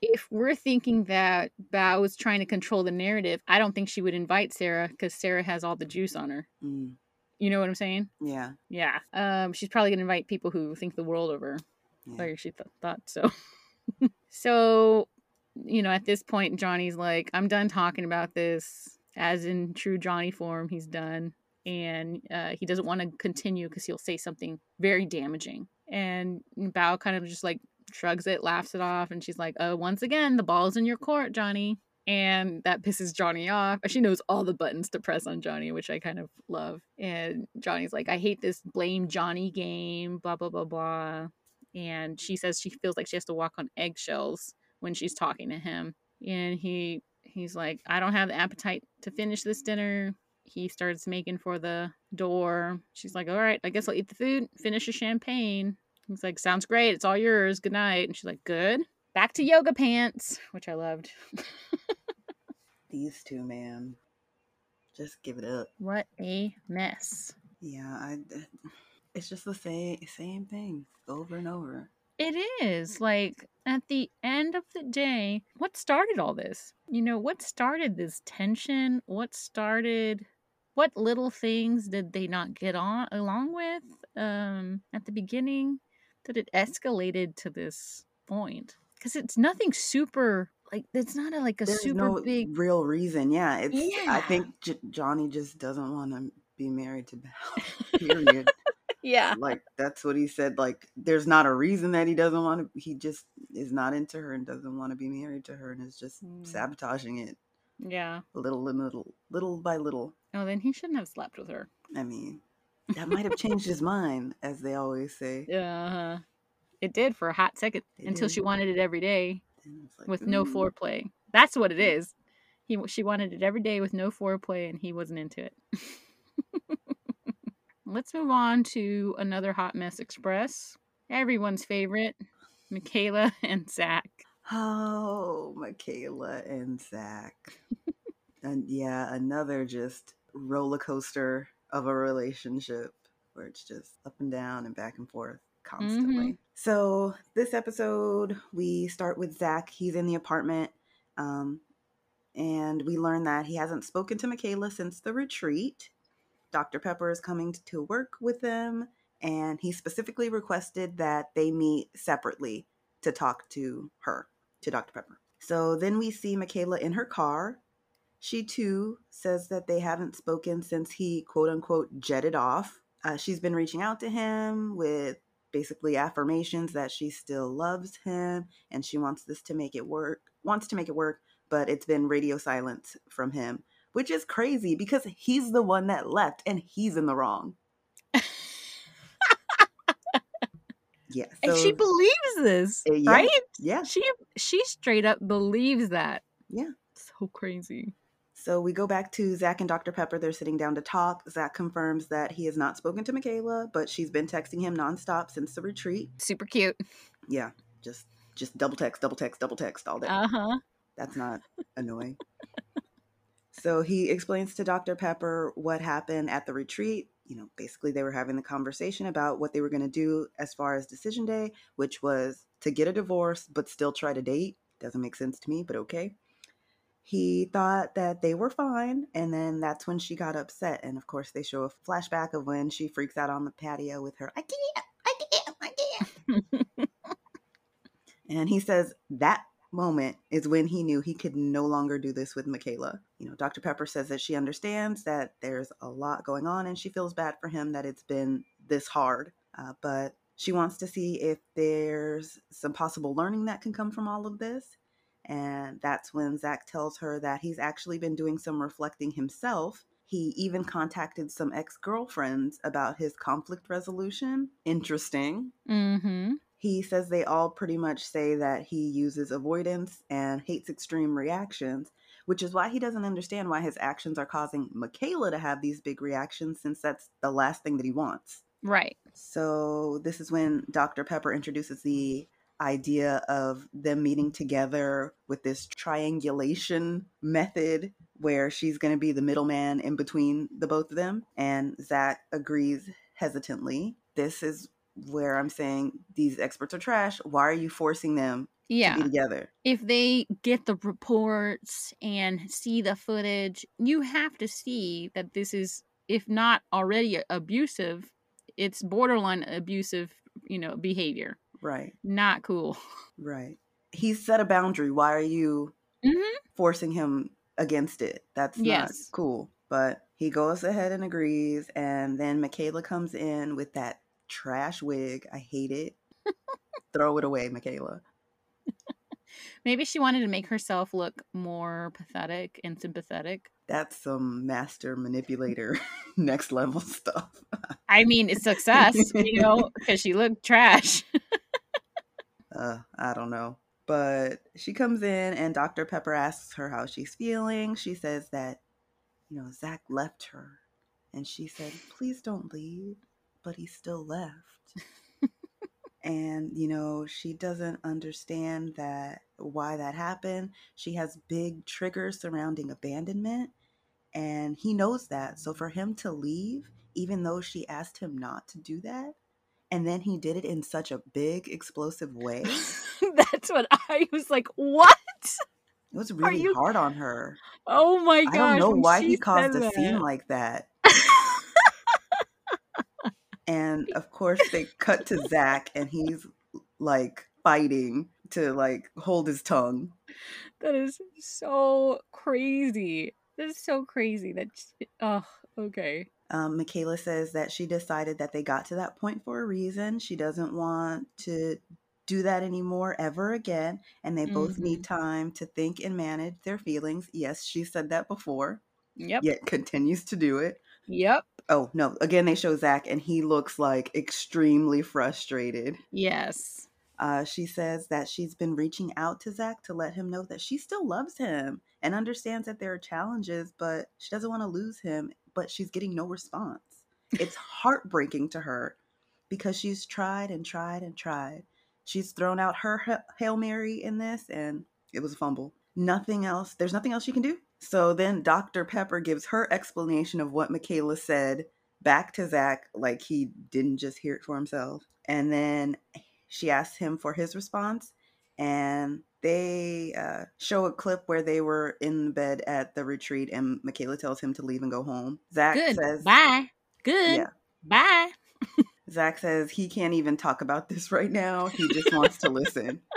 if we're thinking that Bao is trying to control the narrative, I don't think she would invite Sarah because Sarah has all the juice on her. Mm, You know what I'm saying? yeah. Yeah. Um, she's probably gonna invite people who think the world of her. yeah. Or she th- thought so. so you know, at this point, Johnny's like, I'm done talking about this. As in true Johnny form, he's done. And uh, he doesn't want to continue because he'll say something very damaging. And Bao kind of just like shrugs it, laughs it off, and she's like, "Oh, once again, the ball's in your court, Johnny." And that pisses Johnny off. She knows all the buttons to press on Johnny, which I kind of love. And Johnny's like, "I hate this blame Johnny game." Blah blah blah blah. And she says she feels like she has to walk on eggshells when she's talking to him. And he he's like, "I don't have the appetite to finish this dinner." He starts making for the door. She's like, "All right, I guess I'll eat the food, finish the champagne." He's like, sounds great. It's all yours. Good night. And she's like, good. Back to yoga pants, which I loved. These two, man. Just give it up. What a mess. Yeah, I. It's just the same same thing over and over. It is like at the end of the day, what started all this? You know, what started this tension? What started? What little things did they not get on along with um, at the beginning? That it escalated to this point because it's nothing super like it's not a, like a There's super no big real reason. Yeah, it's. Yeah. I think J- Johnny just doesn't want to be married to Belle. Period. yeah like that's what he said. Like there's not a reason that he doesn't want to. He just is not into her and doesn't want to be married to her and is just Mm. sabotaging it yeah little, little, little by little. oh then he shouldn't have slept with her I mean, that might have changed his mind, as they always say. yeah uh-huh. it did for a hot second It until did. she wanted it every day like, with no "Mm." foreplay that's what it is he she wanted it every day with no foreplay and he wasn't into it let's move on to another hot mess express everyone's favorite michaela and zach Oh, Michaela and Zach. and yeah, another just roller coaster of a relationship where it's just up and down and back and forth constantly. So, this episode, we start with Zach. He's in the apartment. Um, and we learn that he hasn't spoken to Michaela since the retreat. Dr. Pepper is coming to work with them, and he specifically requested that they meet separately to talk to her, to Dr. Pepper. So then we see Michaela in her car. She too says that they haven't spoken since he quote unquote jetted off. Uh, she's been reaching out to him with basically affirmations that she still loves him and she wants this to make it work, wants to make it work, but it's been radio silence from him, which is crazy because he's the one that left and he's in the wrong. Yeah. and she believes this Uh, yeah. right yeah. she she straight up believes that Yeah. so crazy So we go back to Zach and Dr. Pepper. They're sitting down to talk. Zach confirms that he has not spoken to Michaela, but she's been texting him nonstop since the retreat. super cute Yeah, just just double text, double text, double text all day. uh-huh That's not annoying. So he explains to Dr. Pepper what happened at the retreat. You know, basically they were having the conversation about what they were going to do as far as decision day, which was to get a divorce but still try to date. Doesn't make sense to me, but okay. He thought that they were fine, and then that's when she got upset. And of course, they show a flashback of when she freaks out on the patio with her, I can't, I can't, I can't. And he says that moment is when he knew he could no longer do this with Michaela. You know, Dr. Pepper says that she understands that there's a lot going on and she feels bad for him that it's been this hard. Uh, but she wants to see if there's some possible learning that can come from all of this. And that's when Zach tells her that he's actually been doing some reflecting himself. He even contacted some ex girlfriends about his conflict resolution. Interesting. mm-hmm He says they all pretty much say that he uses avoidance and hates extreme reactions, which is why he doesn't understand why his actions are causing Michaela to have these big reactions since that's the last thing that he wants. right So, this is when Dr. Pepper introduces the idea of them meeting together with this triangulation method where she's going to be the middleman in between the both of them. And Zach agrees hesitantly. This is where I'm saying these experts are trash. Why are you forcing them yeah to be together? if they get the reports and see the footage, you have to see that this is, if not already abusive, it's borderline abusive, you know, behavior. Right, Not cool. right. he's set a boundary. Why are you Mhm. forcing him against it? That's not Yes. cool. But he goes ahead and agrees. And then Michaela comes in with that trash wig. I hate it. Throw it away, Michaela. Maybe she wanted to make herself look more pathetic and sympathetic. That's some master manipulator next level stuff. I mean, it's success, you know, because she looked trash. uh, I don't know. But she comes in and Dr. Pepper asks her how she's feeling. She says that, you know, Zach left her. And she said, please don't leave. But he still left. and, you know, she doesn't understand that why that happened. She has big triggers surrounding abandonment. And he knows that. So for him to leave, even though she asked him not to do that, and then he did it in such a big explosive way. That's what I was like, what? It was really you- hard on her Oh my god. i don't know why he caused a scene that. like that and of course they cut to zach and he's like fighting to like hold his tongue That is so crazy. That is so crazy. That, she- oh, okay. um, michaela says that she decided that they got to that point for a reason she doesn't want to do that anymore ever again and they both need time to think and manage their feelings yes she said that before Yep. yet continues to do it Yep. Oh no! Again, they show Zach, and he looks like extremely frustrated. Yes. Uh, she says that she's been reaching out to Zach to let him know that she still loves him and understands that there are challenges, but she doesn't want to lose him. But she's getting no response. It's heartbreaking to her because she's tried and tried and tried. She's thrown out her hail mary in this, and it was a fumble. Nothing else. There's nothing else she can do. So then Dr. Pepper gives her explanation of what Michaela said back to Zach, like he didn't just hear it for himself. And then she asks him for his response, and they uh, show a clip where they were in bed at the retreat, and Michaela tells him to leave and go home. Zach Good. says, Bye. Good. Yeah. Bye. Zach says he can't even talk about this right now. He just wants to listen.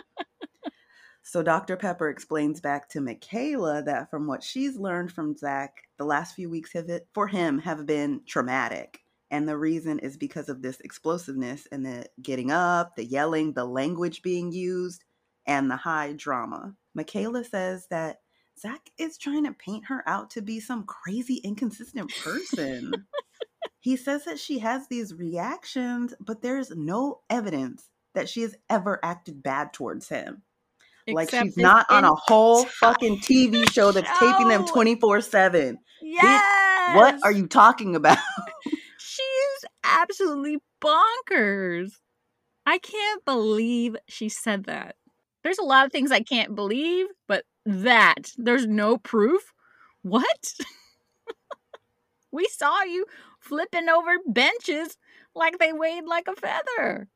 So Dr. Pepper explains back to Michaela that from what she's learned from Zach, the last few weeks have it for him have been traumatic. And the reason is because of this explosiveness and the getting up, the yelling, the language being used, and the high drama. Michaela says that Zach is trying to paint her out to be some crazy, inconsistent person. he says that she has these reactions, but there's no evidence that she has ever acted bad towards him. like she's not on a whole fucking TV show that's taping them 24 7. Yes. What are you talking about? Absolutely bonkers. I can't believe she said that. There's a lot of things I can't believe, but that there's no proof. What? we saw you flipping over benches like they weighed like a feather.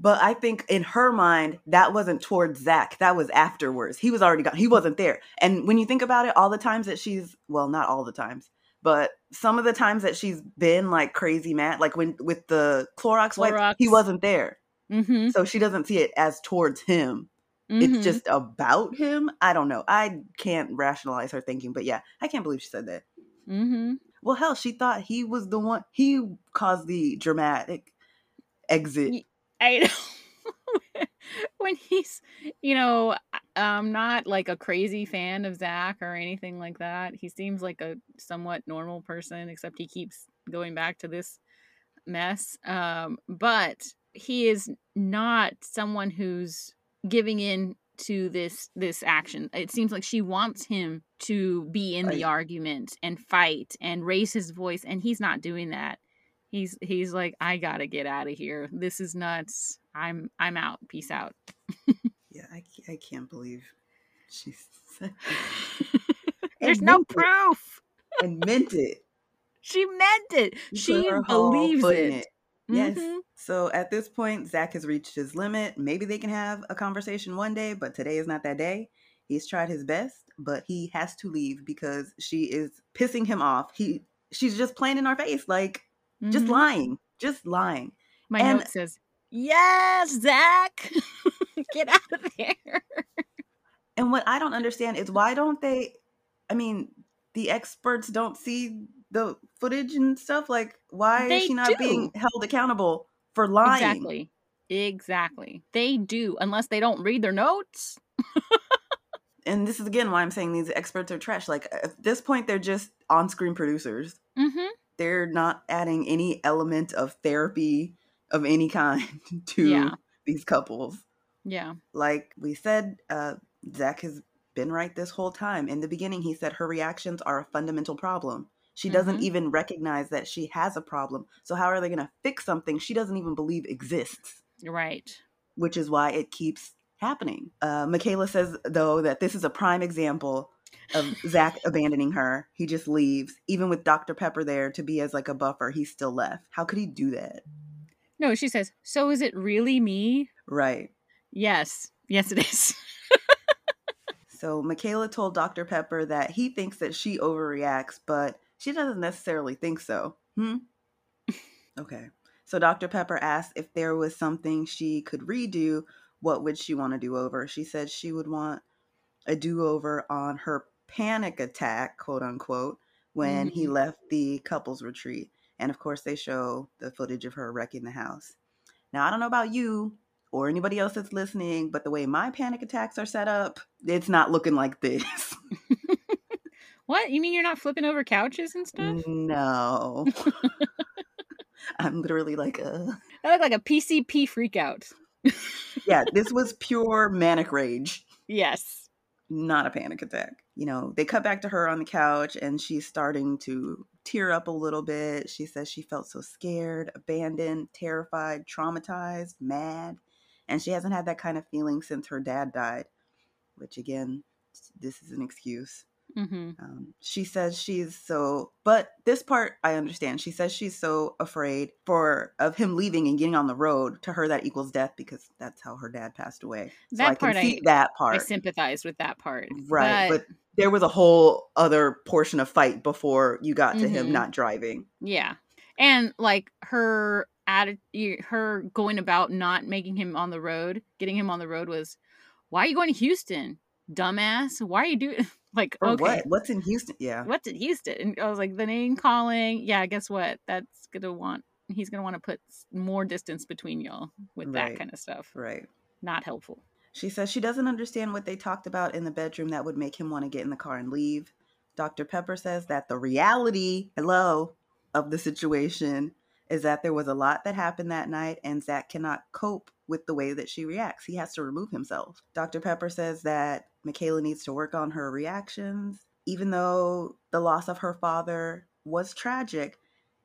But I think in her mind, that wasn't towards Zach. That was afterwards. He was already gone. He wasn't there. And when you think about it, all the times that she's, well, not all the times, but some of the times that she's been like crazy mad, like when with the Clorox, wipes, he wasn't there. Mm-hmm. So she doesn't see it as towards him. It's just about him. I don't know. I can't rationalize her thinking, but yeah, I can't believe she said that. Mm-hmm. Well, hell, she thought he was the one. He caused the dramatic exit. I know. when he's, you know, I'm not like a crazy fan of Zach or anything like that. He seems like a somewhat normal person, except he keeps going back to this mess. Um, but he is not someone who's giving in to this this action. It seems like she wants him to be in the Right. argument and fight and raise his voice, and he's not doing that he's he's like i gotta get out of here this is nuts i'm i'm out peace out Yeah, I, I can't believe she said there's no meant it. proof and meant it. she meant it She she believes in it, Yes. Mhm. So at this point, Zach has reached his limit. Maybe they can have a conversation one day, but today is not that day. He's tried his best, but he has to leave because she is pissing him off. He she's just playing in our face, like just Mhm. lying, just lying. my and- note says yes zach get out of there And what I don't understand is why don't they? I mean, the experts don't see the footage and stuff. Like, why They is she not do. being held accountable for lying? Exactly. Exactly. They do, unless they don't read their notes. And this is again why I'm saying these experts are trash. Like at this point, they're just on-screen producers. Mm-hmm. They're not adding any element of therapy of any kind to Yeah. these couples. Yeah. like we said, uh, Zach has been right this whole time. In the beginning, he said her reactions are a fundamental problem. She doesn't Mhm. even recognize that she has a problem. So, how are they going to fix something she doesn't even believe exists? Right. Which is why it keeps happening. Uh, Michaela says, though, that this is a prime example of Zach abandoning her. He just leaves. Even with Dr. Pepper there to be as like a buffer, he still left. How could he do that? No, she says, So is it really me? Right. Yes. Yes, it is. So Michaela told Dr. Pepper that he thinks that she overreacts, but she doesn't necessarily think so. Hmm? okay. So Dr. Pepper asked if there was something she could redo, what would she want to do over? She said she would want a do over on her panic attack, quote unquote, when he Mhm. left the couples retreat. And of course, they show the footage of her wrecking the house. Now, I don't know about you or anybody else that's listening, but the way my panic attacks are set up, it's not looking like this. what? You mean you're not flipping over couches and stuff? no. I'm literally like, uh, That looked like a PCP freakout. yeah, this was pure manic rage. Yes. Not a panic attack. You know, they cut back to her on the couch and she's starting to tear up a little bit. She says she felt so scared, abandoned, terrified, traumatized, mad. And she hasn't had that kind of feeling since her dad died, which again, this is an excuse. Mm-hmm. Um, she says she's so, but this part I understand. She says she's so afraid for of him leaving and getting on the road. To her, that equals death because that's how her dad passed away. So That I can part I- see that part. I sympathize with that part. Right, But, but, there was a whole other portion of fight before you got to Mhm. him not driving. yeah. And like her attitude, her going about not making him on the road, getting him on the road was, why are you going to Houston, dumbass? Why are you doing like Or okay? what? What's in Houston? Yeah, what's in Houston? And I was like, the name calling. Yeah, guess what? That's gonna want. He's gonna want to put more distance between y'all with that kind of stuff. right. Not helpful. She says she doesn't understand what they talked about in the bedroom that would make him want to get in the car and leave. Dr. Pepper says that the reality, hello, of the situation is that there was a lot that happened that night and Zach cannot cope with the way that she reacts. He has to remove himself. Dr. Pepper says that Michaela needs to work on her reactions, even though the loss of her father was tragic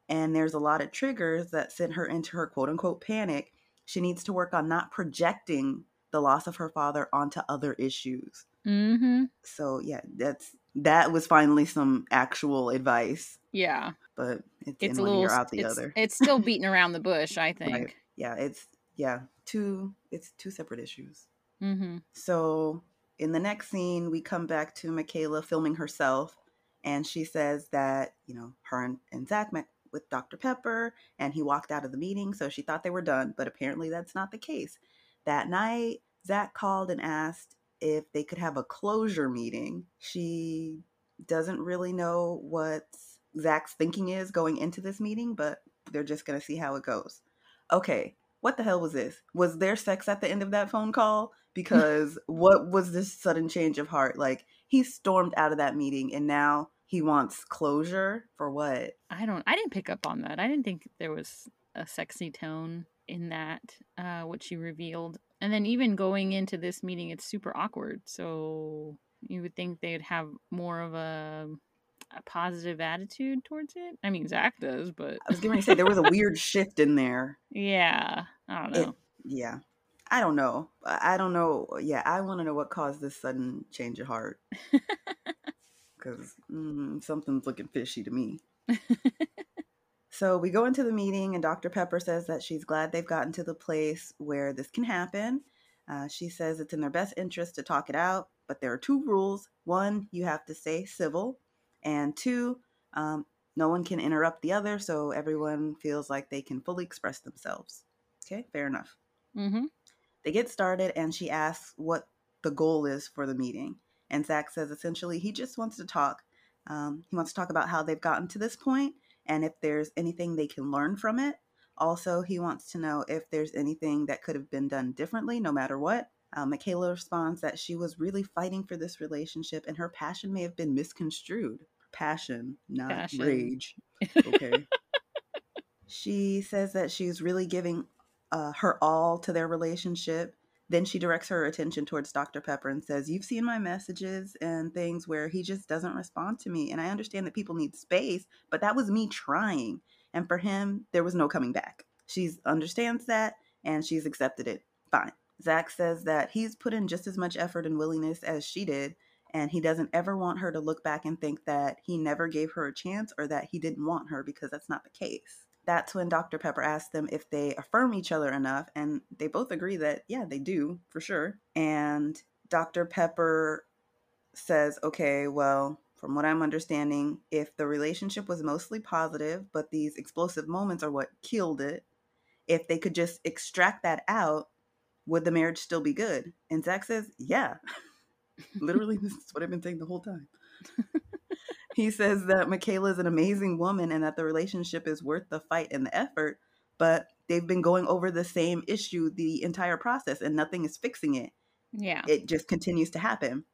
and there's a lot of triggers that sent her into her quote unquote panic. She needs to work on not projecting the loss of her father onto other issues. Mm-hmm. So yeah, that's that was finally some actual advice, Yeah, but it's, it's in a little. out the it's, other. it's still beating around the bush. I think. Right. Yeah, it's yeah, two it's two separate issues. Mm-hmm. So in the next scene, we come back to Michaela filming herself, and she says that you know her and, and Zach met with Dr. Pepper, and he walked out of the meeting, so she thought they were done, but apparently that's not the case. That night, Zach called and asked if they could have a closure meeting. She doesn't really know what Zach's thinking is going into this meeting, but they're just gonna see how it goes. Okay, what the hell was this? Was there sex at the end of that phone call? Because what was this sudden change of heart? Like he stormed out of that meeting and now he wants closure for what? I don't. I didn't pick up on that. I didn't think there was a sexy tone in that. Uh, what she revealed, and then even going into this meeting, it's super awkward. So you would think they'd have more of a, a positive attitude towards it. I mean, Zach does, but I was going to say there was a weird shift in there. yeah, I don't It- know. Yeah. I don't know. I don't know. Yeah, I want to know what caused this sudden change of heart. Because mm, something's looking fishy to me. So we go into the meeting, and Dr. Pepper says that she's glad they've gotten to the place where this can happen. Uh, she says it's in their best interest to talk it out, but there are two rules. One, you have to stay civil, and two, um, no one can interrupt the other, so everyone feels like they can fully express themselves. Okay, fair enough. mm-hmm. They get started, and she asks what the goal is for the meeting. And Zach says essentially he just wants to talk. Um, he wants to talk about how they've gotten to this point and if there's anything they can learn from it. Also, he wants to know if there's anything that could have been done differently, no matter what. Uh, Michaela responds that she was really fighting for this relationship and her passion may have been misconstrued. Passion, not Passion. rage. Okay. she says that she's really giving uh, her all to their relationship. Then she directs her attention towards Dr. Pepper and says, You've seen my messages and things where he just doesn't respond to me. And I understand that people need space, but that was me trying. And for him, there was no coming back. She understands that and she's accepted it. Fine. Zach says that he's put in just as much effort and willingness as she did, and he doesn't ever want her to look back and think that he never gave her a chance or that he didn't want her because that's not the case. That's when Dr. Pepper asks them if they affirm each other enough, and they both agree that, yeah, they do, for sure. And Dr. Pepper says, okay, well, from what I'm understanding, if the relationship was mostly positive, but these explosive moments are what killed it, if they could just extract that out, would the marriage still be good? And Zach says, yeah. Literally, this is what I've been saying the whole time. he says that Michaela is an amazing woman and that the relationship is worth the fight and the effort, but they've been going over the same issue the entire process and nothing is fixing it. Yeah. It just continues to happen.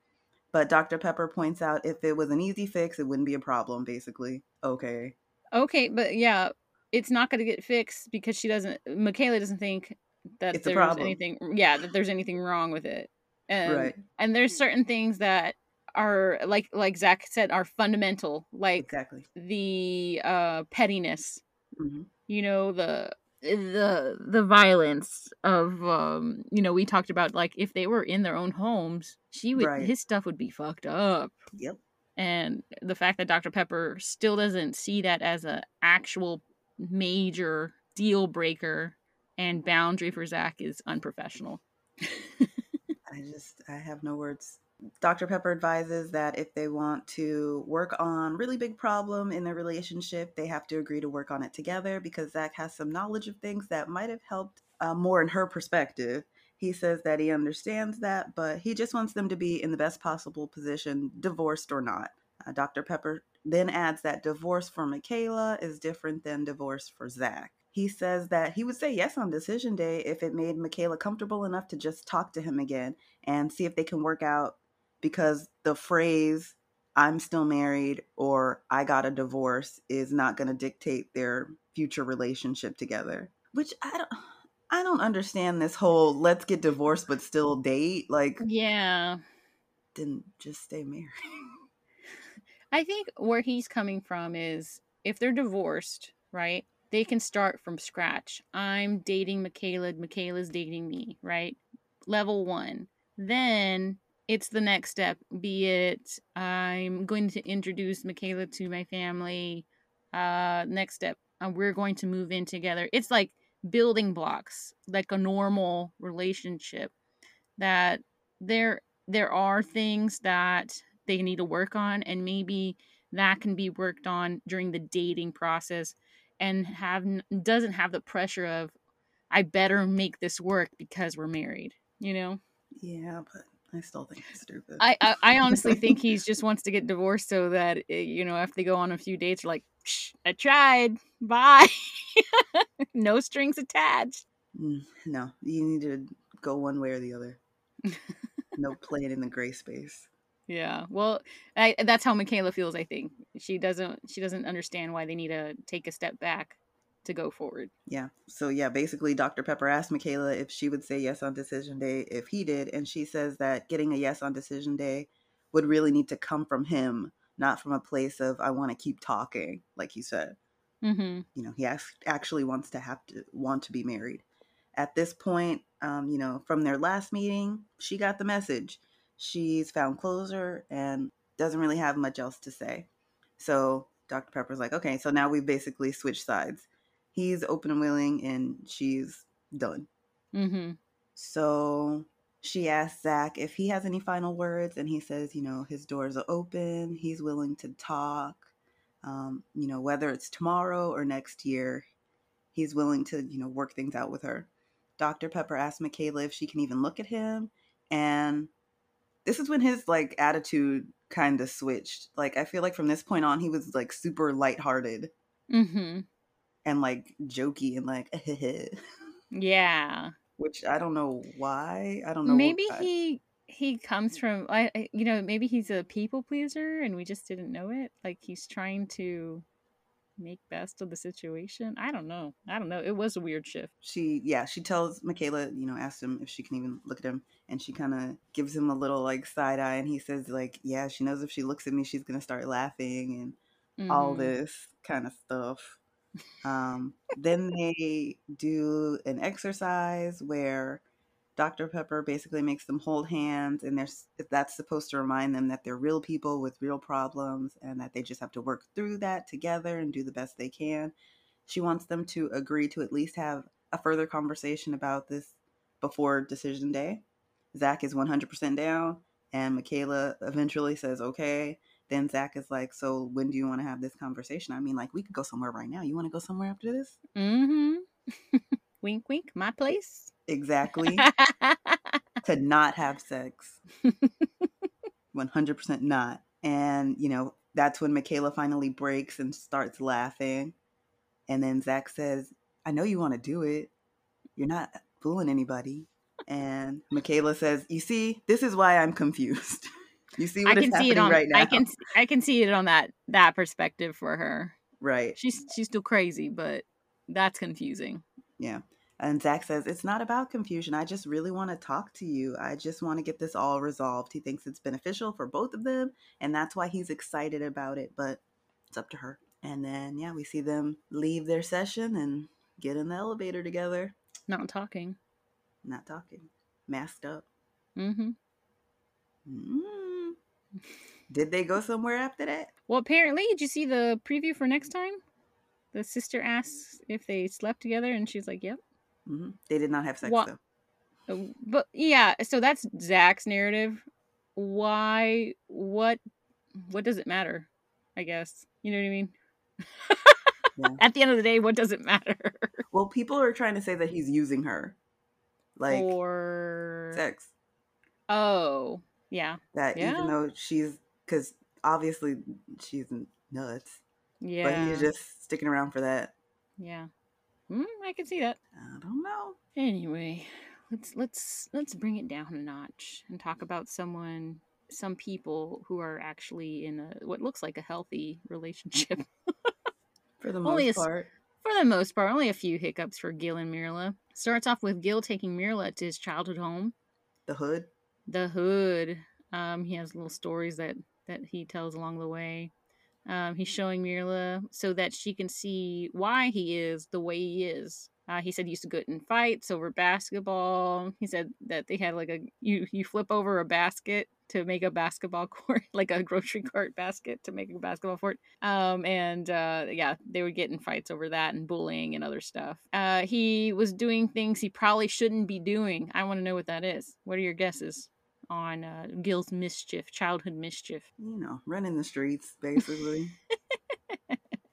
But Dr. Pepper points out if it was an easy fix, it wouldn't be a problem, basically. Okay. Okay, but yeah, it's not going to get fixed because she doesn't. Michaela doesn't think that It's there's anything. Yeah, that there's anything wrong with it. And, Right. And there's certain things that are like like Zach said are fundamental, like Exactly. the uh pettiness. hmm You know the the the violence of um you know we talked about like if they were in their own homes she would Right. his stuff would be fucked up Yep. and the fact that Dr. Pepper still doesn't see that as a actual major deal breaker and boundary for Zach is unprofessional. I just, I have no words. Dr. Pepper advises that if they want to work on really big problem in their relationship, they have to agree to work on it together because Zach has some knowledge of things that might have helped uh, more in her perspective. He says that he understands that, but he just wants them to be in the best possible position, divorced or not. Uh, Dr. Pepper then adds that divorce for Michaela is different than divorce for Zach. He says that he would say yes on decision day if it made Michaela comfortable enough to just talk to him again and see if they can work out because the phrase I'm still married or I got a divorce is not going to dictate their future relationship together. Which I don't I don't understand this whole let's get divorced but still date like Yeah. then just stay married. I think where he's coming from is if they're divorced, right? They can start from scratch. I'm dating Michaela, Michaela's dating me, right? Level one. Then it's the next step, be it I'm going to introduce Michaela to my family. Uh, next step, uh, we're going to move in together. It's like building blocks, like a normal relationship. That there there are things that they need to work on, and maybe that can be worked on during the dating process, and have doesn't have the pressure of I better make this work because we're married. You know. Yeah, but I still think it's stupid. I, I, I honestly think he just wants to get divorced so that eh, you know if they go on a few dates, like, Psh, I tried, bye, no strings attached. Mm, no, you need to go one way or the other. no playing in the gray space. Yeah, well, I, that's how Michaela feels. I think she doesn't she doesn't understand why they need to take a step back to go forward. Yeah. So yeah, basically Dr. Pepper asked Michaela if she would say yes on decision day if he did, and she says that getting a yes on decision day would really need to come from him, not from a place of I want to keep talking, like he said. Mm-hmm. You know, he act- actually wants to have to want to be married. At this point, um, you know, from their last meeting, she got the message. She's found closure and doesn't really have much else to say. So Dr. Pepper's like, okay, so now we've basically switched sides he's open and willing and she's done. Mm-hmm. So she asks Zach if he has any final words, and he says, you know, his doors are open. He's willing to talk. Um, you know, whether it's tomorrow or next year, he's willing to, you know, work things out with her. Dr. Pepper asks Michaela if she can even look at him, and this is when his like attitude kind of switched. Like I feel like from this point on, he was like super lighthearted Mm-hmm. And like jokey and like Yeah. which I don't know why. I don't know. what- Maybe I- he he comes from I I- you know maybe he's a people pleaser and we just didn't know it. Like he's trying to make best of the situation. I don't know. I don't know. It was a weird shift. she yeah she tells Michaela you know asks him if she can even look at him and she kind of gives him a little like side eye and he says like yeah she knows if she looks at me she's gonna start laughing and all Mhm. this kind of stuff. Um, then they do an exercise where Dr. Pepper basically makes them hold hands, and there's that's supposed to remind them that they're real people with real problems and that they just have to work through that together and do the best they can. She wants them to agree to at least have a further conversation about this before decision day. Zach is 100% down, and Michaela eventually says, okay then Zach is like, "So when do you want to have this conversation?" I mean, like we could go somewhere right now. You want to go somewhere after this? Mm-hmm. wink wink, my place. Exactly. to not have sex. One hundred percent not. And you know that's when Michaela finally breaks and starts laughing, and then Zach says, "I know you want to do it. You're not fooling anybody." And Michaela says, "You see, this is why I'm confused. you see I what is can see happening it on right now, I can I can see it on that that perspective for her. right?" She's she's still crazy, but that's confusing. Yeah. And Zach says, It's not about confusion. I just really want to talk to you. I just want to get this all resolved. He thinks it's beneficial for both of them. And that's why he's excited about it. But it's up to her. And then, yeah, we see them leave their session and get in the elevator together, Not talking. not talking, masked up. Mm-hmm. Did they go somewhere after that? Well, apparently, did you see the preview for next time? The sister asks if they slept together, and she's like, "Yep." hmm They did not have sex, What- though. Uh, But yeah, so that's Zach's narrative. Why? What? What does it matter? I guess you know what I mean. Yeah. At the end of the day, what does it matter? Well, people are trying to say that he's using her. Like or sex. oh yeah, that Yeah. even though she's because obviously she's nuts yeah, but he's just sticking around for that. Yeah. Mm, I can see that. i don't know. Anyway, let's let's let's bring it down a notch and talk about someone some people who are actually in a what looks like a healthy relationship. For the most part. for the most part only a few hiccups for gil and Myrla. Starts off with gil taking Myrla to his childhood home. The hood the hood um he has little stories that that he tells along the way. Um he's showing Myrla so that she can see why he is the way he is. Uh, he said he used to get in fights over basketball. He said that they had like a you you flip over a basket to make a basketball court like a grocery cart basket to make a basketball court. Um and uh yeah they would get in fights over that and bullying and other stuff. Uh he was doing things he probably shouldn't be doing. I want to know what that is. What are your guesses on uh, Gil's mischief, childhood mischief. you know running the streets basically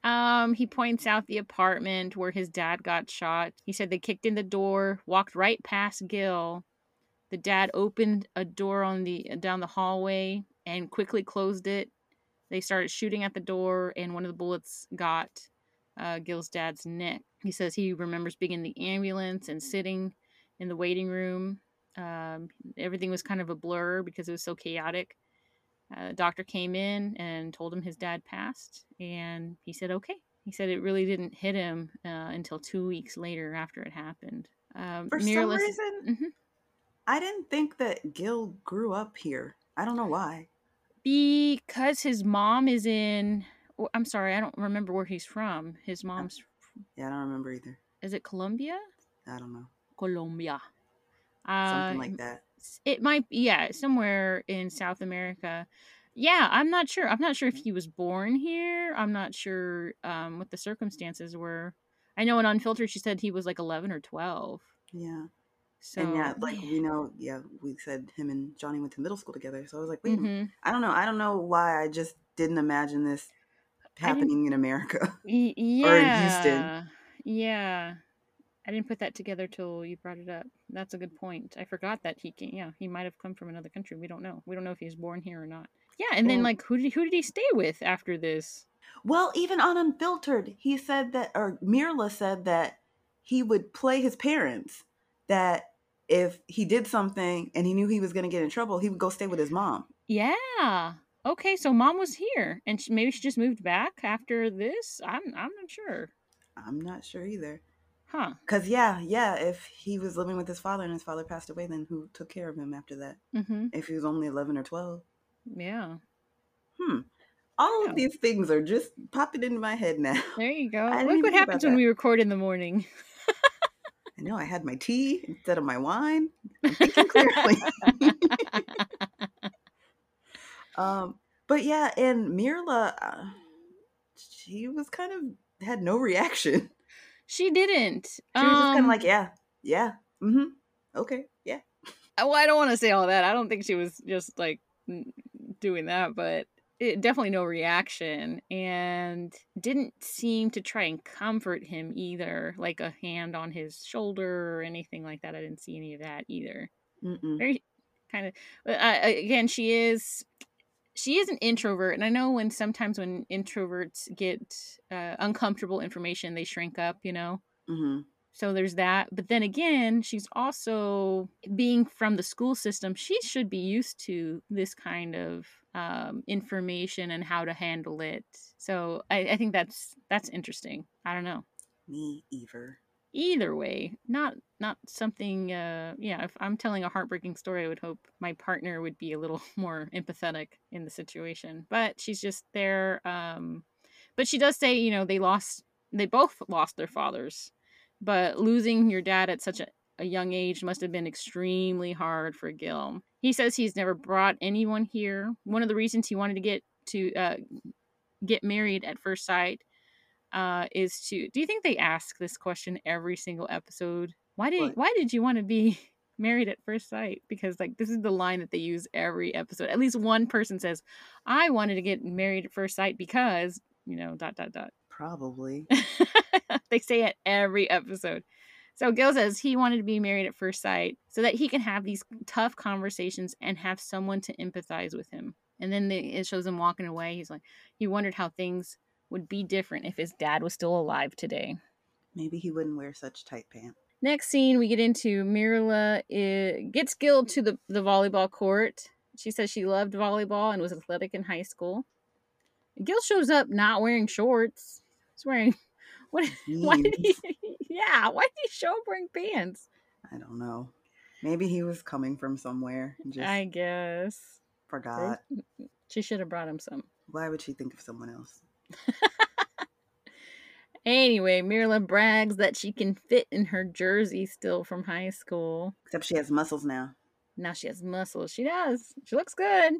Um, he points out the apartment where his dad got shot. He said they kicked in the door, walked right past Gil. The dad opened a door on the down the hallway and quickly closed it. They started shooting at the door, and one of the bullets got uh, Gil's dad's neck. He says he remembers being in the ambulance and sitting in the waiting room. Um, everything was kind of a blur because it was so chaotic. Uh, the doctor came in and told him his dad passed, and he said, okay. He said it really didn't hit him uh, until two weeks later after it happened. Um, for some reason Mhm. i didn't think that gil grew up here i don't know why Because his mom is in. I'm sorry, I don't remember where he's from. His mom's. yeah i don't remember either Is it Colombia? i don't know Colombia. Something like that It might be, yeah, somewhere in South America. Yeah, I'm not sure. I'm not sure if he was born here. I'm not sure um, what the circumstances were. I know in Unfiltered she said he was like 11 or 12. yeah So and yeah like we know yeah we said him and johnny went to middle school together so i was like wait. Mhm. i don't know i don't know why i just didn't imagine this happening in america Y- Or in Houston. yeah, yeah. I didn't put that together till you brought it up. That's a good point. I forgot that he came. Yeah, he might have come from another country. We don't know. We don't know if he was born here or not. Yeah, and then like who did who did he stay with after this? Well, even on Unfiltered, he said that, or Myrla said that he would play his parents. That if he did something and he knew he was going to get in trouble, he would go stay with his mom. Yeah. Okay, so mom was here, and she, maybe she just moved back after this. I'm I'm not sure. I'm not sure either. Huh. Cause yeah, yeah. If he was living with his father and his father passed away, then who took care of him after that? Mm-hmm. If he was only eleven or twelve. Yeah. Hmm. All Yeah. of these things are just popping into my head now. There you go. I Look what happens when that. we record in the morning. I know I had my tea instead of my wine. I'm thinking clearly. um, but yeah, and Myrla, uh, she was kind of had no reaction. She didn't. She was just kind Um, of like, yeah, yeah, mm-hmm, okay, yeah. well, I don't want to say all that. I don't think she was just like doing that, but it, definitely no reaction and didn't seem to try and comfort him either, like a hand on his shoulder or anything like that. I didn't see any of that either. Mm-mm. Very kind of uh, again, she is she is an introvert and i know when sometimes when introverts get uh, uncomfortable information they shrink up you know Mm-hmm. so there's that but then again she's also being from the school system she should be used to this kind of um, information and how to handle it so I, I think that's that's interesting i don't know Me either. Either way not not something uh yeah if i'm telling a heartbreaking story i would hope my partner would be a little more empathetic in the situation but she's just there um but she does say you know they lost they both lost their fathers but losing your dad at such a, a young age must have been extremely hard for gil. He says he's never brought anyone here. One of the reasons he wanted to get to uh get married at first sight uh, is to do you think they ask this question every single episode? Why did What? why did you want to be married at first sight? Because like this is the line that they use every episode. At least one person says i wanted to get married at first sight because you know dot dot dot. Probably. they say it every episode. So gil says he wanted to be married at first sight so that he can have these tough conversations and have someone to empathize with him. And then they, it shows him walking away. He's like he wondered how things would be different if his dad was still alive today Maybe he wouldn't wear such tight pants. Next scene, we get into Myrla uh, gets Gil to the, the volleyball court. She says she loved volleyball and was athletic in high school. Gil shows up not wearing shorts. He's wearing what? Why did he? Yeah, why did he show up wearing pants? I don't know. Maybe he was coming from somewhere I guess forgot. she should have brought him some. Why would she think of someone else? Anyway, Myrla brags that she can fit in her jersey still from high school. Except she has muscles now. Now she has muscles. She does. She looks good.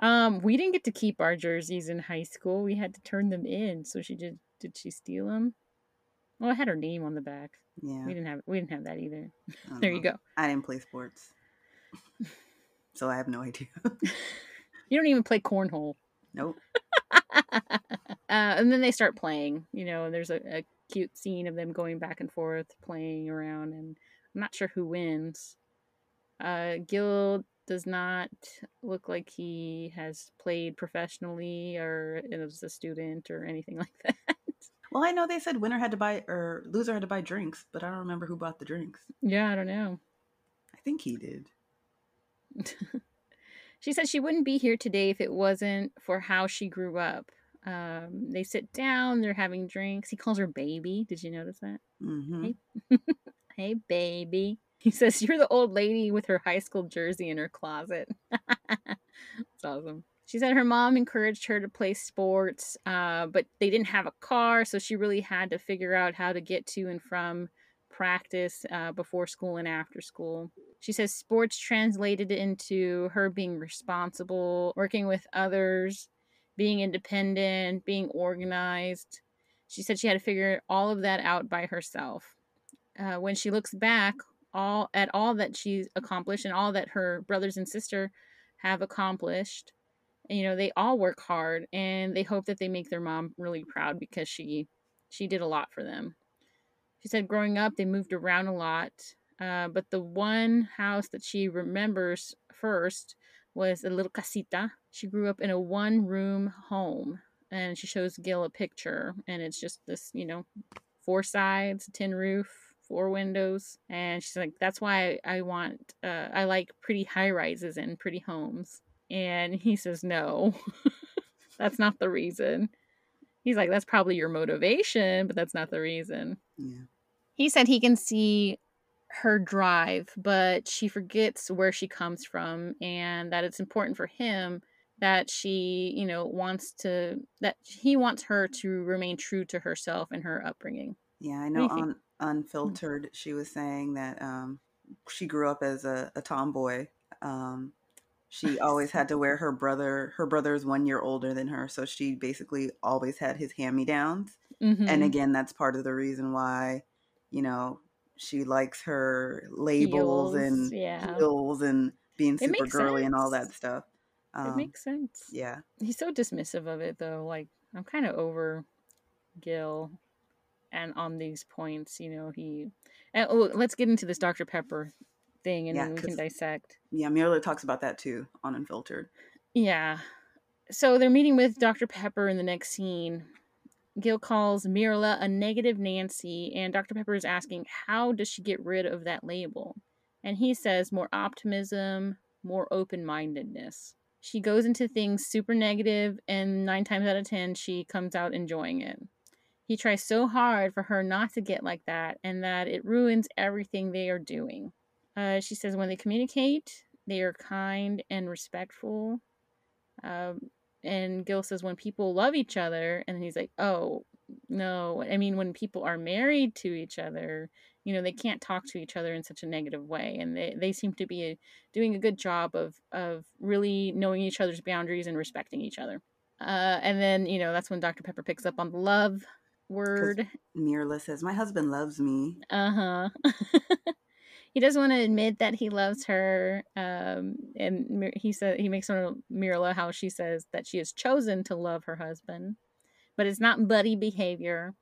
Um, we didn't get to keep our jerseys in high school. We had to turn them in. So she did. Did she steal them? Well, it had her name on the back. Yeah. We didn't have. We didn't have that either. There you go. I didn't play sports. so I have no idea. You don't even play cornhole. nope. uh, and then they start playing. You know, and there's a, a cute scene of them going back and forth, playing around, and I'm not sure who wins. Uh, Gil does not look like he has played professionally or as a student or anything like that. Well, I know they said winner had to buy or loser had to buy drinks, but I don't remember who bought the drinks. yeah, I don't know. I think he did. She said she wouldn't be here today if it wasn't for how she grew up. Um, they sit down, they're having drinks. He calls her baby. Did you notice that? hmm Hey. Hey, baby. He says, You're the old lady with her high school jersey in her closet. That's awesome. She said her mom encouraged her to play sports, uh, but they didn't have a car, so she really had to figure out how to get to and from practice uh, before school and after school. She says sports translated into her being responsible, working with others, being independent, being organized. She said she had to figure all of that out by herself. Uh, when she looks back all at all that she's accomplished and all that her brothers and sister have accomplished, you know, they all work hard and they hope that they make their mom really proud because she she did a lot for them. She said growing up, they moved around a lot, uh, but the one house that she remembers first was a little casita. She grew up in a one room home, and she shows Gil a picture, and it's just this, you know, four sides, tin roof, four windows, and she's like, "That's why I want, uh, I like pretty high rises and pretty homes." And he says, "No, that's not the reason." He's like, "That's probably your motivation, but that's not the reason." Yeah. He said he can see her drive, but she forgets where she comes from and that it's important for him that she, you know, wants to that he wants her to remain true to herself and her upbringing. Yeah, I know on Unfiltered, she was saying that um, she grew up as a, a tomboy. Um, she always had to wear her brother. Her brother is one year older than her, so she basically always had his hand me downs. And Mhm. again, that's part of the reason why, you know, she likes her labels Heels, and yeah. heels and being super girly and all that stuff. It Um, makes sense. yeah, He's so dismissive of it though. Like I'm kind of over Gil and on these points, you know, he and, oh, let's get into this Dr. Pepper thing and Yeah, then we can dissect. yeah. Myrla talks about that too on Unfiltered. Yeah. So they're meeting with Dr. Pepper in the next scene. Gil calls Myrla a negative Nancy, and Dr. Pepper is asking, How does she get rid of that label? And he says, More optimism, more open mindedness. She goes into things super negative, and nine times out of ten, she comes out enjoying it. He tries so hard for her not to get like that, and that it ruins everything they are doing. Uh, she says, When they communicate, they are kind and respectful. Um, and Gil says when people love each other, and he's like, "Oh no, I mean when people are married to each other, you know, they can't talk to each other in such a negative way, and they they seem to be doing a good job of of really knowing each other's boundaries and respecting each other." Uh, and then you know that's when Dr Pepper picks up on the love word. Myrla says, "My husband loves me." Uh huh. he doesn't want to admit that he loves her. Um, and he said he makes fun of Myrla how she says that she has chosen to love her husband, but it's not buddy behavior.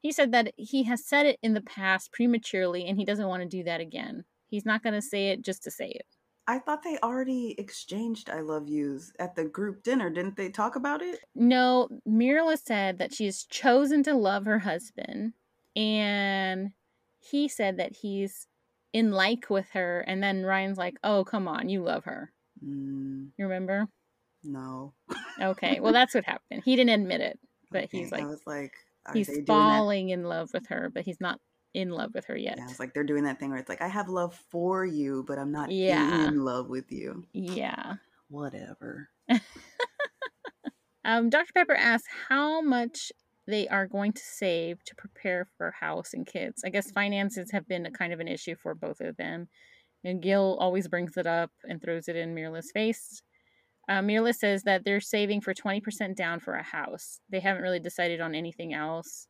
He said that he has said it in the past prematurely, and he doesn't want to do that again. He's not going to say it just to say it. I thought they already exchanged "I love yous" at the group dinner. Didn't they talk about it? No, Myrla said that she has chosen to love her husband, and he said that he's in like with her, and then Ryan's like, "Oh, come on, you love her." Mm, You remember? no. Okay, well that's what happened. He didn't admit it, but he's like I was like, he's they doing that? falling in love with her, but he's not in love with her yet. Yeah, I was like, they're doing that thing where it's like, I have love for you, but I'm not Yeah. in love with you. Yeah. Whatever. Um, Dr. Pepper asks how much they are going to save to prepare for house and kids. I guess finances have been a kind of an issue for both of them. And Gil always brings it up and throws it in Myrla's face. Uh, Myrla says that they're saving for 20% down for a house. They haven't really decided on anything else.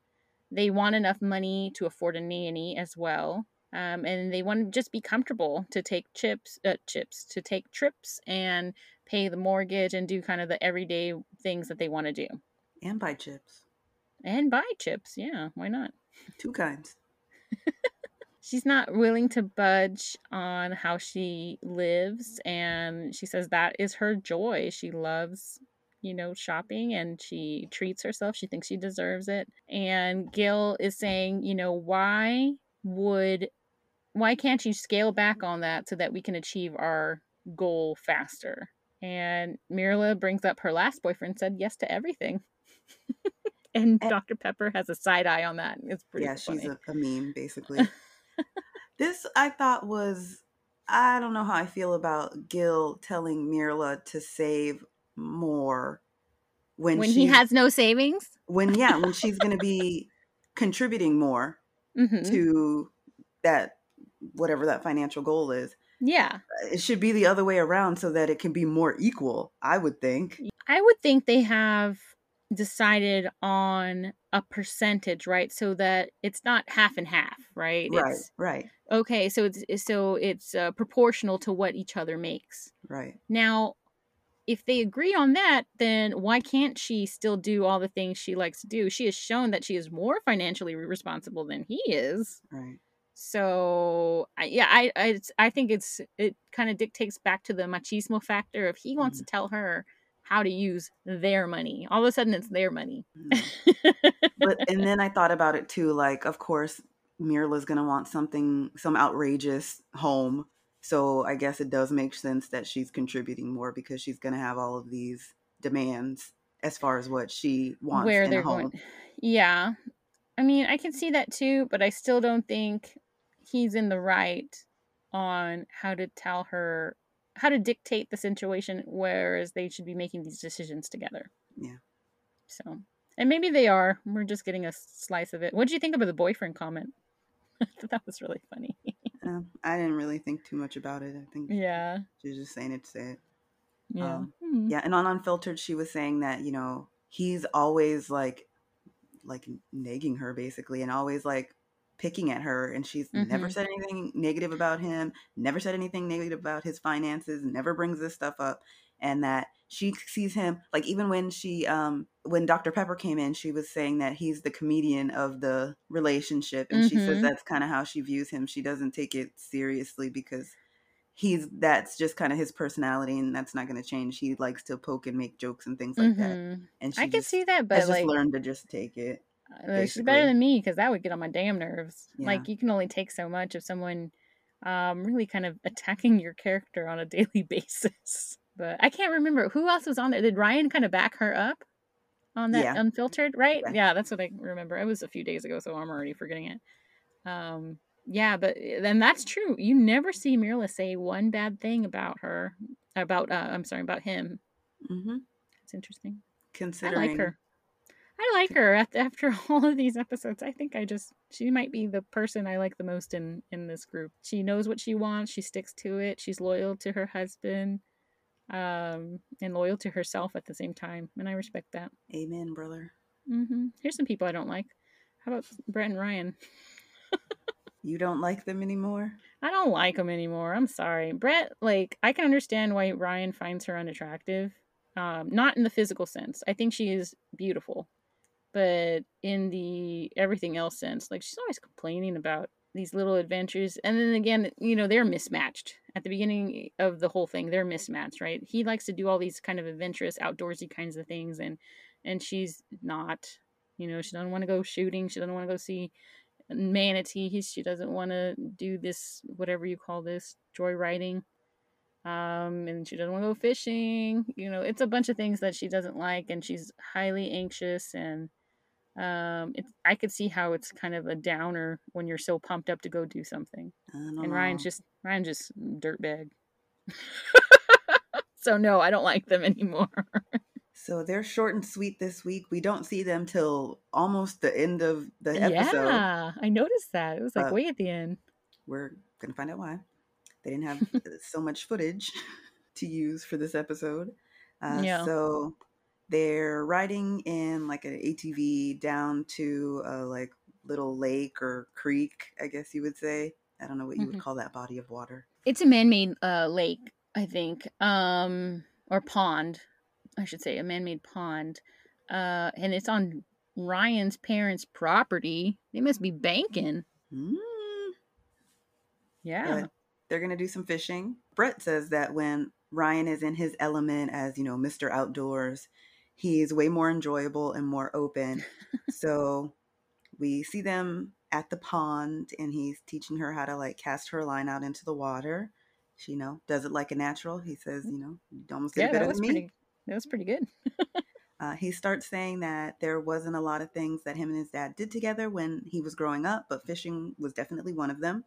They want enough money to afford a nanny as well. Um, and they want to just be comfortable to take chips, uh, chips, to take trips and pay the mortgage and do kind of the everyday things that they want to do. And buy chips. And buy chips. Yeah, why not? Two kinds. She's not willing to budge on how she lives. And she says that is her joy. She loves, you know, shopping and she treats herself. She thinks she deserves it. And Gil is saying, you know, why would, why can't you scale back on that so that we can achieve our goal faster? And Myrla brings up her last boyfriend said yes to everything. and And- Dr. Pepper has a side eye on that. It's pretty yeah, funny. she's a, a meme, basically. this, I thought, was. I don't know how I feel about Gil telling Myrla to save more when, when he has no savings. when yeah when she's going to be contributing more hmm to that whatever that financial goal is Yeah, it should be the other way around so that it can be more equal i would think I would think they have decided on a percentage, right? So that it's not half and half, right? right It's right okay. So it's so it's uh, proportional to what each other makes. right Now, if they agree on that, then why can't she still do all the things she likes to do? She has shown that she is more financially responsible than he is. Right. So I, yeah, I I, it's, I think it's it kind of dictates back to the machismo factor. If he wants Mhm. to tell her how to use their money, all of a sudden it's their money. But and then I thought about it too. Like, of course, Myrla's gonna want something, some outrageous home. So I guess it does make sense that she's contributing more because she's gonna have all of these demands as far as what she wants Where in they're a home. going, yeah. I mean, I can see that too, but I still don't think he's in the right on how to tell her how to dictate the situation, whereas they should be making these decisions together. Yeah. So, and maybe they are. We're just getting a slice of it. What did you think about the boyfriend comment? That was really funny. Uh, I didn't really think too much about it. I think yeah. she was just saying it to say it. Yeah. Um, Hmm. Yeah, and on Unfiltered, she was saying that you know he's always like, like nagging her basically, and always like picking at her, and she's never Mhm. said anything negative about him, never said anything negative about his finances, never brings this stuff up, and that she sees him like even when she um when Dr Pepper came in, she was saying that he's the comedian of the relationship, and she says Mhm. that's kind of how she views him. She doesn't take it seriously because he's that's just kind of his personality and that's not going to change he likes to poke and make jokes and things like that Mhm. and she I can just see that, but just like, learned to just take it uh, she's better than me because that would get on my damn nerves. Yeah. Like, you can only take so much of someone um, really kind of attacking your character on a daily basis. But I can't remember who else was on there. Did Ryan kind of back her up on that Yeah. unfiltered? Right? Yeah. Yeah, that's what I remember. It was a few days ago, so I'm already forgetting it. Um, yeah, but then that's true. You never see Myrla say one bad thing about her, about uh, I'm sorry, about him. hmm It's interesting. I like her. I like her af- after all of these episodes. I think I just she might be the person I like the most in in this group. She knows what she wants. She sticks to it. She's loyal to her husband, um, and loyal to herself at the same time. And I respect that. amen brother Mm-hmm. Here's some people I don't like. How about Brett and Ryan? you don't like them anymore I don't like them anymore. I'm sorry, Brett. Like I can understand why Ryan finds her unattractive. Um, not in the physical sense. I think she is beautiful, but in the everything else sense, like she's always complaining about these little adventures, and then again, you know, they're mismatched at the beginning of the whole thing. They're mismatched, right? He likes to do all these kind of adventurous, outdoorsy kinds of things, and and she's not. You know, she doesn't want to go shooting. She doesn't want to go see manatee. He, she doesn't want to do this, whatever you call this, joyriding. Um, and she doesn't want to go fishing. You know, it's a bunch of things that she doesn't like, and she's highly anxious. And um, it's I could see how it's kind of a downer when you're so pumped up to go do something. And know. Ryan's just Ryan's just dirtbag. so no, I don't like them anymore. so they're short and sweet this week we don't see them till almost the end of the episode Yeah, I noticed that. It was like Uh, way at the end. we're gonna find out why they didn't have so much footage to use for this episode uh, Yeah. so they're riding in like an atv down to a like little lake or creek i guess you would say i don't know what you Mhm. would call that body of water It's a man-made uh, lake, I think, um, or pond, I should say, a man-made pond, uh, and it's on Ryan's parents' property. They must be banking. Mm. Yeah. but they're going to do some fishing. Brett says that when Ryan is in his element as, you know, Mr. Outdoors, he's way more enjoyable and more open. so we see them at the pond and he's teaching her how to like cast her line out into the water. She, you know, does it like a natural. He says, you know, you almost did yeah, it that better was than me. pretty. That was pretty good. Uh, he starts saying that there wasn't a lot of things that him and his dad did together when he was growing up, but fishing was definitely one of them.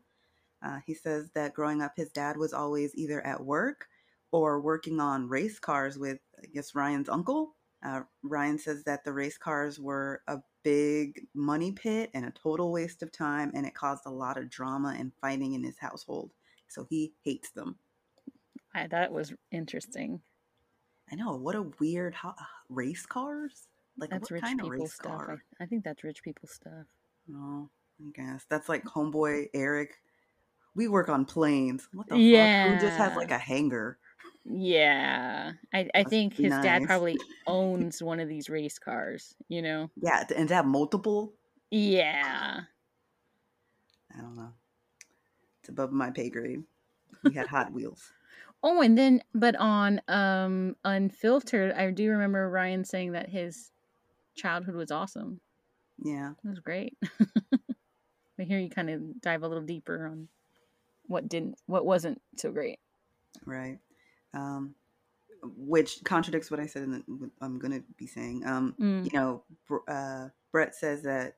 Uh, he says that growing up, his dad was always either at work or working on race cars with, I guess, Ryan's uncle. Uh, Ryan says that the race cars were a big money pit and a total waste of time, and it caused a lot of drama and fighting in his household. So he hates them. I, that was interesting. I know what a weird ho- race cars. Like That's what rich people stuff. I, I think that's rich people stuff. Oh, I guess that's like homeboy Eric. We work on planes. What the fuck? Who just has like a hangar? Yeah, I, I think his dad probably owns one of these race cars. You know? Yeah, and to have multiple, Yeah. I don't know. It's above my pay grade. We had Hot Wheels. Oh, and then but on um Unfiltered, I do remember Ryan saying that his childhood was awesome. Yeah. It was great. but here you kind of dive a little deeper on what didn't, what wasn't so great. Right. Um, which contradicts what I said in the, what I'm going to be saying. Um, Mm. you know, Br- uh, Brett says that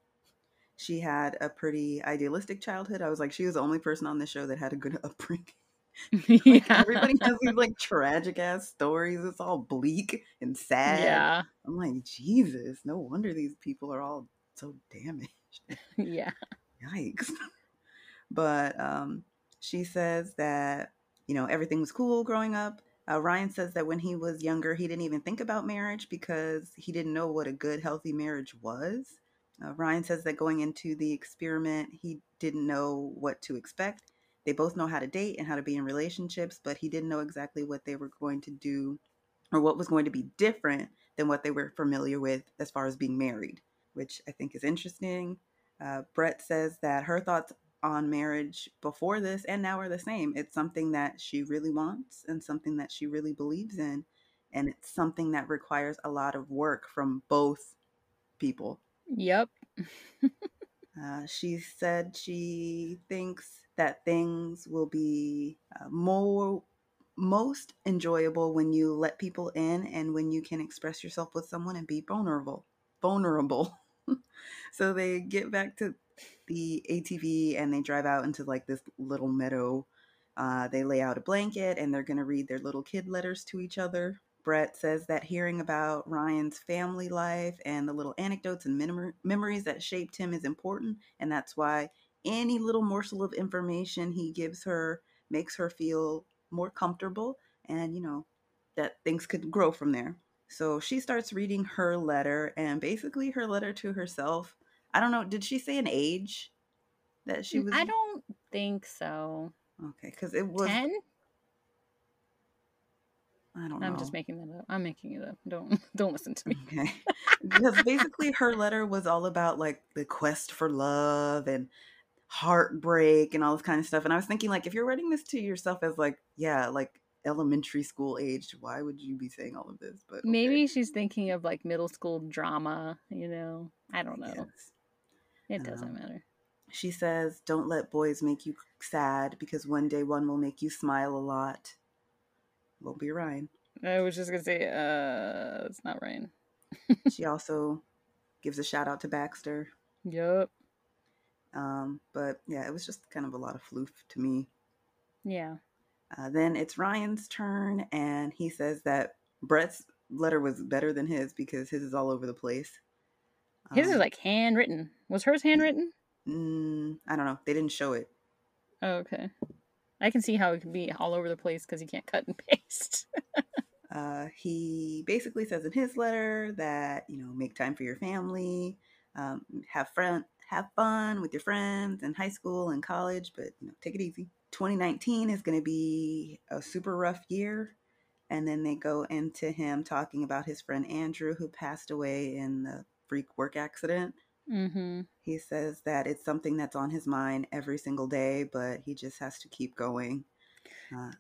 she had a pretty idealistic childhood. I was like, she was the only person on the show that had a good upbringing. Like, yeah. Everybody has these like tragic ass stories. It's all bleak and sad. Yeah. I'm like, Jesus, no wonder these people are all so damaged. Yeah. Yikes. But um, she says that, you know, everything was cool growing up. Uh, Ryan says that when he was younger, he didn't even think about marriage because he didn't know what a good, healthy marriage was. Uh, Ryan says that going into the experiment, he didn't know what to expect. They both know how to date and how to be in relationships, but he didn't know exactly what they were going to do or what was going to be different than what they were familiar with as far as being married, which I think is interesting. Uh, Brett says that her thoughts on marriage before this and now are the same. It's something that she really wants and something that she really believes in. And it's something that requires a lot of work from both people. Yep. Uh, she said she thinks that things will be uh, more most enjoyable when you let people in and when you can express yourself with someone and be vulnerable vulnerable so they get back to the atv and they drive out into like this little meadow. Uh, they lay out a blanket and they're going to read their little kid letters to each other. Brett says that hearing about ryan's family life and the little anecdotes and mem- memories that shaped him is important and that's why any little morsel of information he gives her makes her feel more comfortable and you know that things could grow from there. So she starts reading her letter and basically her letter to herself i don't know did she say an age that she was I don't think so. okay because it was 10? i don't know I'm just making that up. I'm making it up. Don't don't listen to me. okay because basically her letter was all about like the quest for love and heartbreak and all this kind of stuff and i was thinking like if you're writing this to yourself as like yeah like elementary school aged why would you be saying all of this but okay, Maybe she's thinking of like middle school drama, you know. I don't know. yes. It doesn't know. matter. she says don't let boys make you sad because one day one will make you smile a lot won't be ryan I was just gonna say, uh it's not Ryan. she also gives a shout out to baxter Yup. um, but yeah it was just kind of a lot of floof to me Yeah. Uh, then it's Ryan's turn, and he says that Brett's letter was better than his because his is all over the place. His is Um, like handwritten. Was hers handwritten? mm, I don't know. They didn't show it. Oh, okay. I can see how it can be all over the place because you can't cut and paste. Uh, he basically says in his letter that you know make time for your family, um, have friend, have fun with your friends in high school and college, but you know take it easy. 2019 is going to be a super rough year, and then they go into him talking about his friend Andrew who passed away in the freak work accident. mm-hmm. He says that it's something that's on his mind every single day, but he just has to keep going. Uh,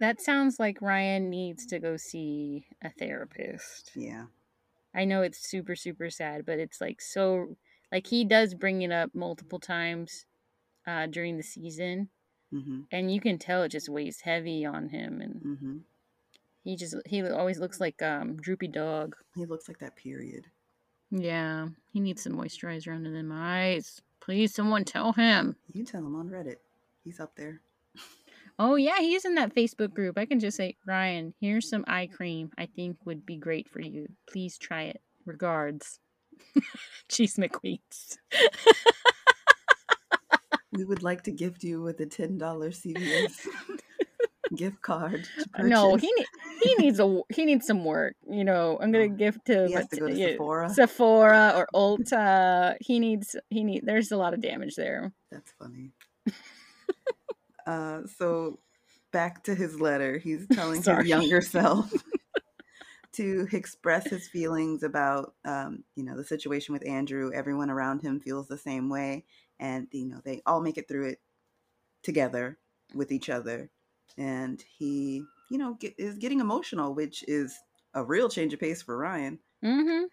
That sounds like Ryan needs to go see a therapist. yeah, I know it's super, super sad, but it's like so like he does bring it up multiple times uh during the season Mm-hmm. and you can tell it just weighs heavy on him and mm-hmm. he just he always looks like um droopy dog. he looks like that. Period. Yeah. He needs some moisturizer under them eyes. Please someone tell him. You tell him on Reddit. He's up there. Oh yeah, he's in that Facebook group. I can just say, Ryan, here's some eye cream I think would be great for you. Please try it. Regards. Cheese McQueens. We would like to gift you with a ten dollar CVS gift card. to No, he he needs a he needs some work. You know, I'm gonna Oh, give to, he has to go to yeah, Sephora. Sephora or Ulta. He needs he need. There's a lot of damage there. That's funny. uh, so back to his letter. He's telling his younger self to express his feelings about, um, you know, the situation with Andrew. Everyone around him feels the same way, and you know, they all make it through it together with each other. And he, you know, get, is getting emotional, which is a real change of pace for Ryan Mm-hmm.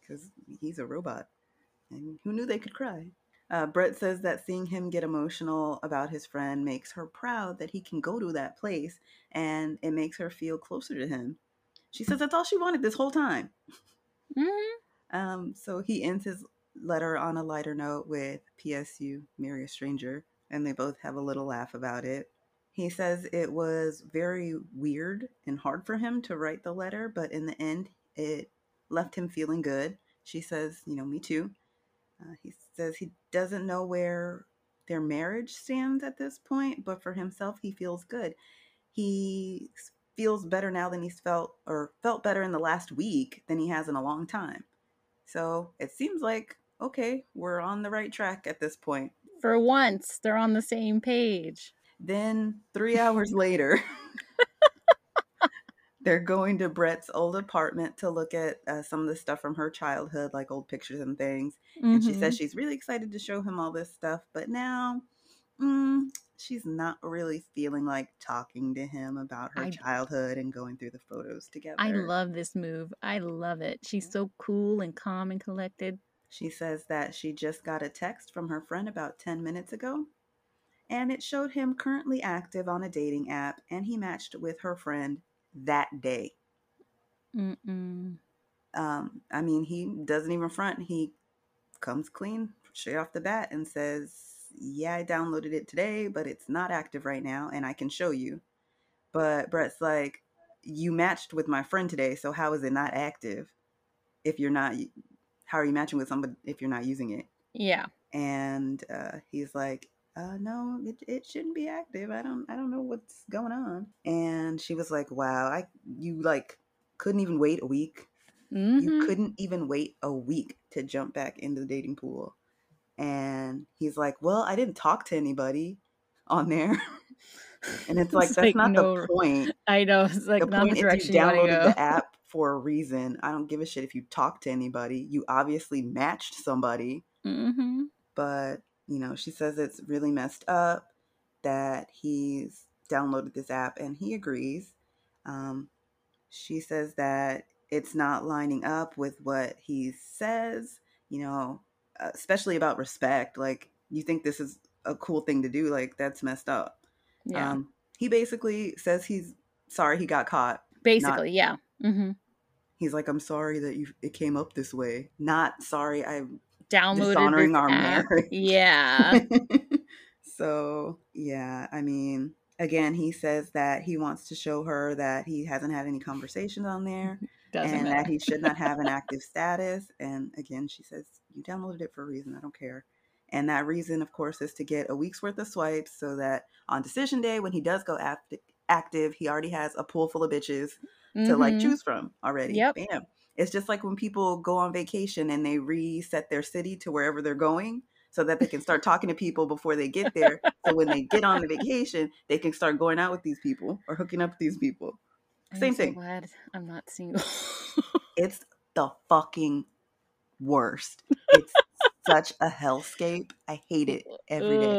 because he's a robot. And who knew they could cry? Uh, Brett says that seeing him get emotional about his friend makes her proud that he can go to that place and it makes her feel closer to him. She says that's all she wanted this whole time. Mm-hmm. Um, so he ends his letter on a lighter note with PSU, marry a stranger, and they both have a little laugh about it. He says it was very weird and hard for him to write the letter, but in the end, it left him feeling good. She says, you know, me too. Uh, he says he doesn't know where their marriage stands at this point, but for himself, he feels good. He feels better now than he's felt, or felt better in the last week than he has in a long time. So it seems like, okay, we're on the right track at this point. For once, they're on the same page. Then, three hours later, they're going to Brett's old apartment to look at uh, some of the stuff from her childhood, like old pictures and things. And she says she's really excited to show him all this stuff, but now mm, she's not really feeling like talking to him about her I- childhood and going through the photos together. I love this move. I love it. She's so cool and calm and collected. She says that she just got a text from her friend about 10 minutes ago, and it showed him currently active on a dating app, and he matched with her friend that day. Mm-mm. Um, I mean, he doesn't even front. He comes clean straight off the bat and says, Yeah, I downloaded it today, but it's not active right now, and I can show you. But Brett's like, You matched with my friend today, so how is it not active if you're not? How are you matching with somebody if you're not using it? Yeah. and uh, he's like uh, no it, it shouldn't be active i don't i don't know what's going on and she was like wow i you like couldn't even wait a week Mm-hmm. you couldn't even wait a week to jump back into the dating pool and he's like well i didn't talk to anybody on there and it's like It's that's like, not no, the point I know. It's like the not the direction you you downloaded go. the app for a reason i don't give a shit if you talk to anybody you obviously matched somebody Mm-hmm. but you know she says it's really messed up that he's downloaded this app and he agrees um, she says that it's not lining up with what he says you know uh, especially about respect like you think this is a cool thing to do like that's messed up Yeah. um, he basically says he's sorry he got caught Basically, yeah. Mm-hmm. he's like i'm sorry that you it came up this way not sorry i Downloaded dishonoring our app. marriage Yeah. so yeah i mean again he says that he wants to show her that he hasn't had any conversations on there Doesn't and matter. that he should not have an active status and again she says you downloaded it for a reason i don't care and that reason of course is to get a week's worth of swipes so that on decision day when he does go act- active he already has a pool full of bitches to like Mhm. choose from already. Yep. Bam. It's just like when people go on vacation and they reset their city to wherever they're going so that they can start talking to people before they get there. so when they get on the vacation, they can start going out with these people or hooking up with these people. I'm Same so thing. glad I'm not single. It's the fucking worst. It's such a hellscape. I hate it every day.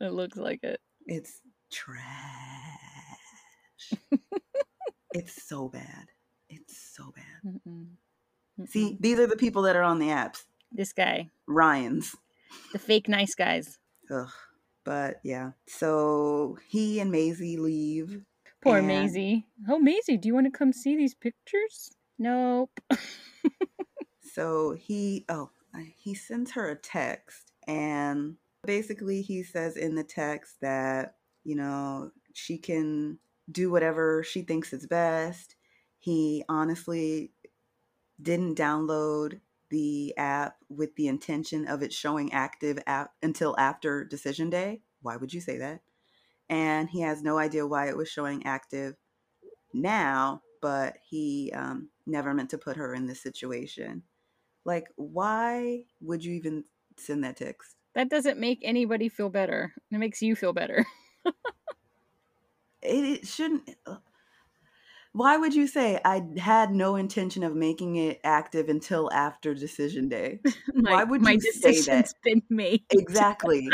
It looks like it. It's trash. it's so bad. It's so bad. Mm-mm. Mm-mm. See, these are the people that are on the apps. this guy, Ryan's. the fake nice guys. Ugh. But yeah. So he and Maisie leave. Poor And- Maisie. Oh, Maisie, do you want to come see these pictures? Nope. So he oh he sends her a text and basically he says in the text that, you know, she can do whatever she thinks is best. He honestly didn't download the app with the intention of it showing active app until after decision day. Why would you say that? And he has no idea why it was showing active now, but he um, never meant to put her in this situation. Like, why would you even send that text? That doesn't make anybody feel better. It makes you feel better. it, it shouldn't. Why would you say I had no intention of making it active until after decision day? my, Why would my you say that? decision's been made? Exactly.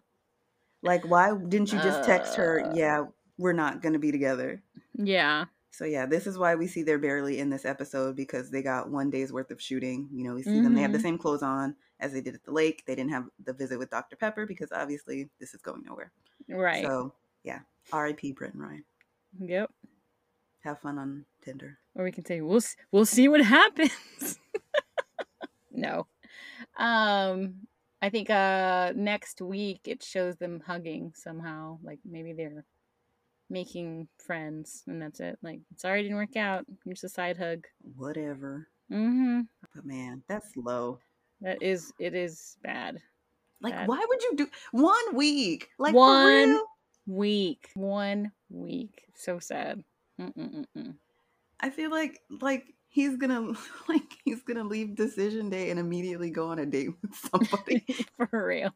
like, why didn't you just text her, Uh. yeah, we're not going to be together? Yeah. So, yeah, this is why we see they're barely in this episode because they got one day's worth of shooting. You know, we see them, they have the Mhm. same clothes on as they did at the lake. They didn't have the visit with Dr. Pepper because obviously this is going nowhere. Right. So, yeah, RIP Brett and Ryan. Yep. Have fun on Tinder. Or we can say we'll we'll see what happens. no. Um I think uh next week it shows them hugging somehow. Like maybe they're making friends and that's it. Like sorry it didn't work out. Here's a side hug. Whatever. Mhm. But man, that's low. That is it is bad. Like, Bad. why would you do one week? Like, One-? Week. One week. So sad. Mm-mm-mm-mm. I feel like like he's gonna like he's gonna leave decision day and immediately go on a date with somebody. For real.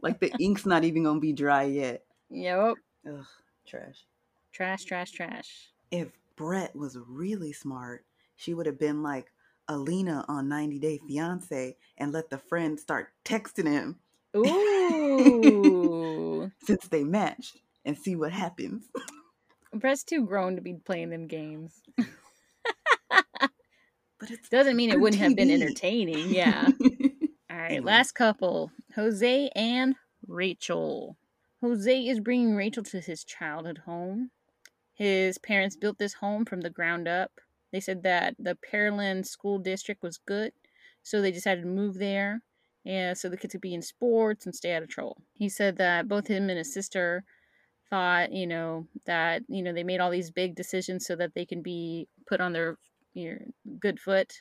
like the ink's not even gonna be dry yet. Yep. Ugh, trash. Trash, trash, trash. If Brett was really smart, she would have been like Alina on 90 Day Fiance and let the friend start texting him Ooh. since they matched and see what happens. Brett's too grown to be playing them games. But it Doesn't mean it wouldn't have been entertaining. Yeah. All right, Anyway. last couple Jose and Rachel. Jose is bringing Rachel to his childhood home. His parents built this home from the ground up. They said that the Pearland School District was good, so they decided to move there. Yeah, so the kids could be in sports and stay out of trouble. He said that both him and his sister thought, you know, that you know they made all these big decisions so that they can be put on their you know, good foot.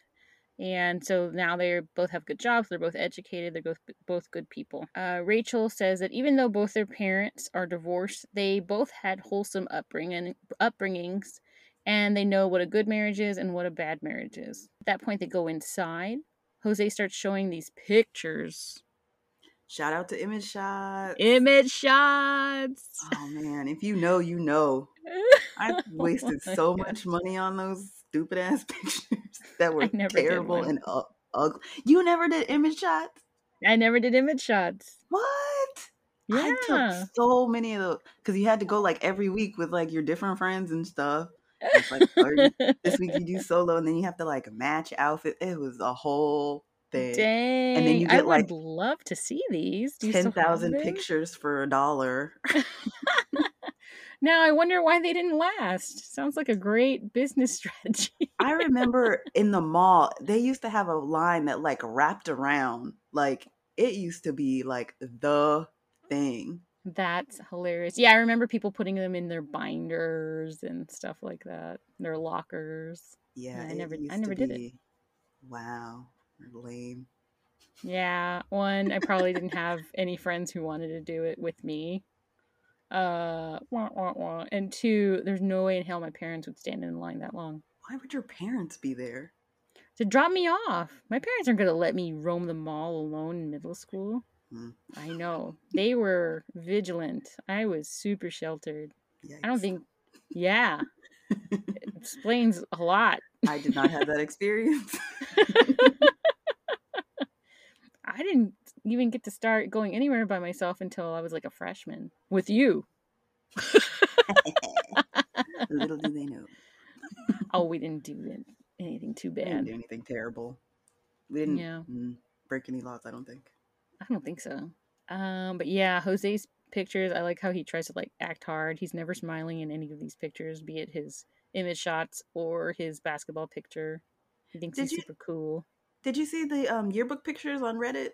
And so now they both have good jobs they're both educated they're both both good people. Uh, rachel says that even though both their parents are divorced they both had wholesome upbringing upbringings and they know what a good marriage is and what a bad marriage is. At that point they go inside. Jose starts showing these pictures Shout out to Image Shots. image shots Oh man, if you know, you know. I oh wasted Oh so gosh. much money on those stupid ass pictures that were I never did terrible and u- ugly. You never did image shots? i never did image shots What? yeah I took so many of those because you had to go like every week with like your different friends and stuff. It's like, this week you do solo and then you have to like match outfit. It was a whole Dang. then you I would like, love to see these. Do you still Ten have thousand them? pictures for a dollar. Now I wonder why they didn't last. Sounds like a great business strategy. I remember in the mall, they used to have a line that like wrapped around. Like it used to be like the thing. That's hilarious. Yeah, I remember people putting them in their binders and stuff like that. Their lockers. Yeah, Yeah, I never- I never did it. Wow, lame. Yeah, one I probably didn't have any friends who wanted to do it with me. Uh, wah, wah, wah. and two, there's no way in hell my parents would stand in line that long. Why would your parents be there? to drop me off. My parents aren't going to let me roam the mall alone in middle school. Hmm. I know. They were vigilant. I was super sheltered. I don't think, yeah. it explains a lot. I did not have that experience. I didn't even get to start going anywhere by myself until I was like a freshman with you. Little do they know. Oh, we didn't do anything too We didn't bad. do anything terrible. We didn't Yeah. mm, break any laws, I don't think. I don't think so. Um, but yeah, Jose's pictures, I like how he tries to like act hard. He's never smiling in any of these pictures, be it his image shots or his basketball picture. He thinks Did he's you- super cool. Did you see the um, yearbook pictures on Reddit?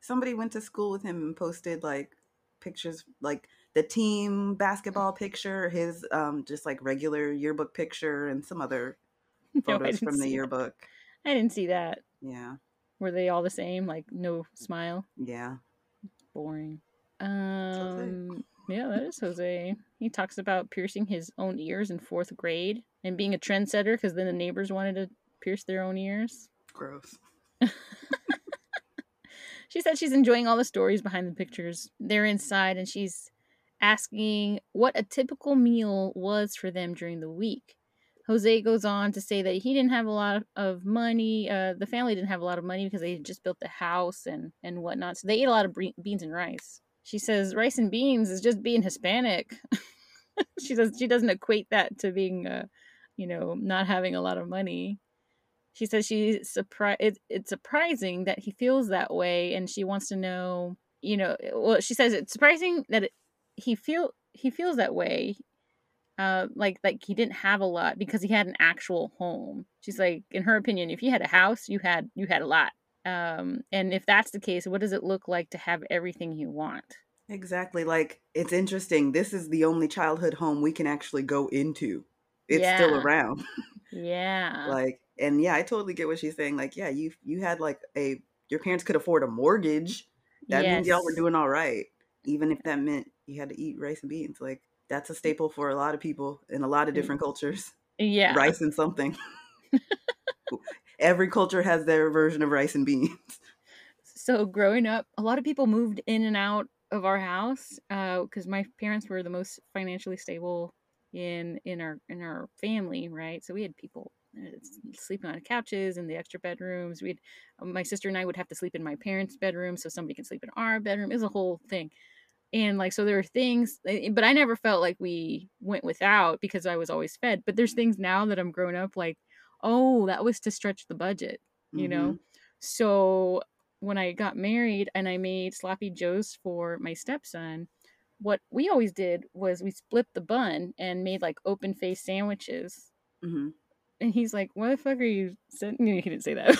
Somebody went to school with him and posted like pictures, like the team basketball picture, his um, just like regular yearbook picture, and some other photos didn't from the see that. yearbook. I didn't see that. Yeah, Were they all the same? Like no smile? yeah. Boring. Um yeah, that is Jose. He talks about piercing his own ears in fourth grade and being a trendsetter because then the neighbors wanted to pierce their own ears. Gross. She said she's enjoying all the stories behind the pictures. They're inside and she's asking what a typical meal was for them during the week. Jose goes on to say that he didn't have a lot of money. Uh, the family didn't have a lot of money because they had just built the house and and whatnot. So they ate a lot of bre- beans and rice. She says rice and beans is just being Hispanic. she does she doesn't equate that to being, uh, you know, not having a lot of money. She says she's surprised. It, it's surprising that he feels that way, and she wants to know. You know, well, she says it's surprising that it, he feel he feels that way uh like like he didn't have a lot because he had an actual home she's like in her opinion if you had a house you had you had a lot um and if that's the case what does it look like to have everything you want exactly like it's interesting this is the only childhood home we can actually go into it's yeah. still around yeah like and yeah i totally get what she's saying like yeah you you had like a your parents could afford a mortgage that yes. means y'all were doing all right even if that meant you had to eat rice and beans like that's a staple for a lot of people in a lot of mm. different cultures. Yeah. Rice and something. Every culture has their version of rice and beans. So growing up, a lot of people moved in and out of our house because uh, my parents were the most financially stable in in our in our family, right? So we had people sleeping on couches in the extra bedrooms. We'd my sister and I would have to sleep in my parents' bedroom so somebody can sleep in our bedroom. It was a whole thing and like so there are things eh, but i never felt like we went without because i was always fed but there's things now that i'm grown up like oh that was to stretch the budget you mm-hmm. know so when i got married and i made sloppy joes for my stepson what we always did was we split the bun and made like open face sandwiches mm-hmm. And he's like what the fuck are you saying he didn't say that.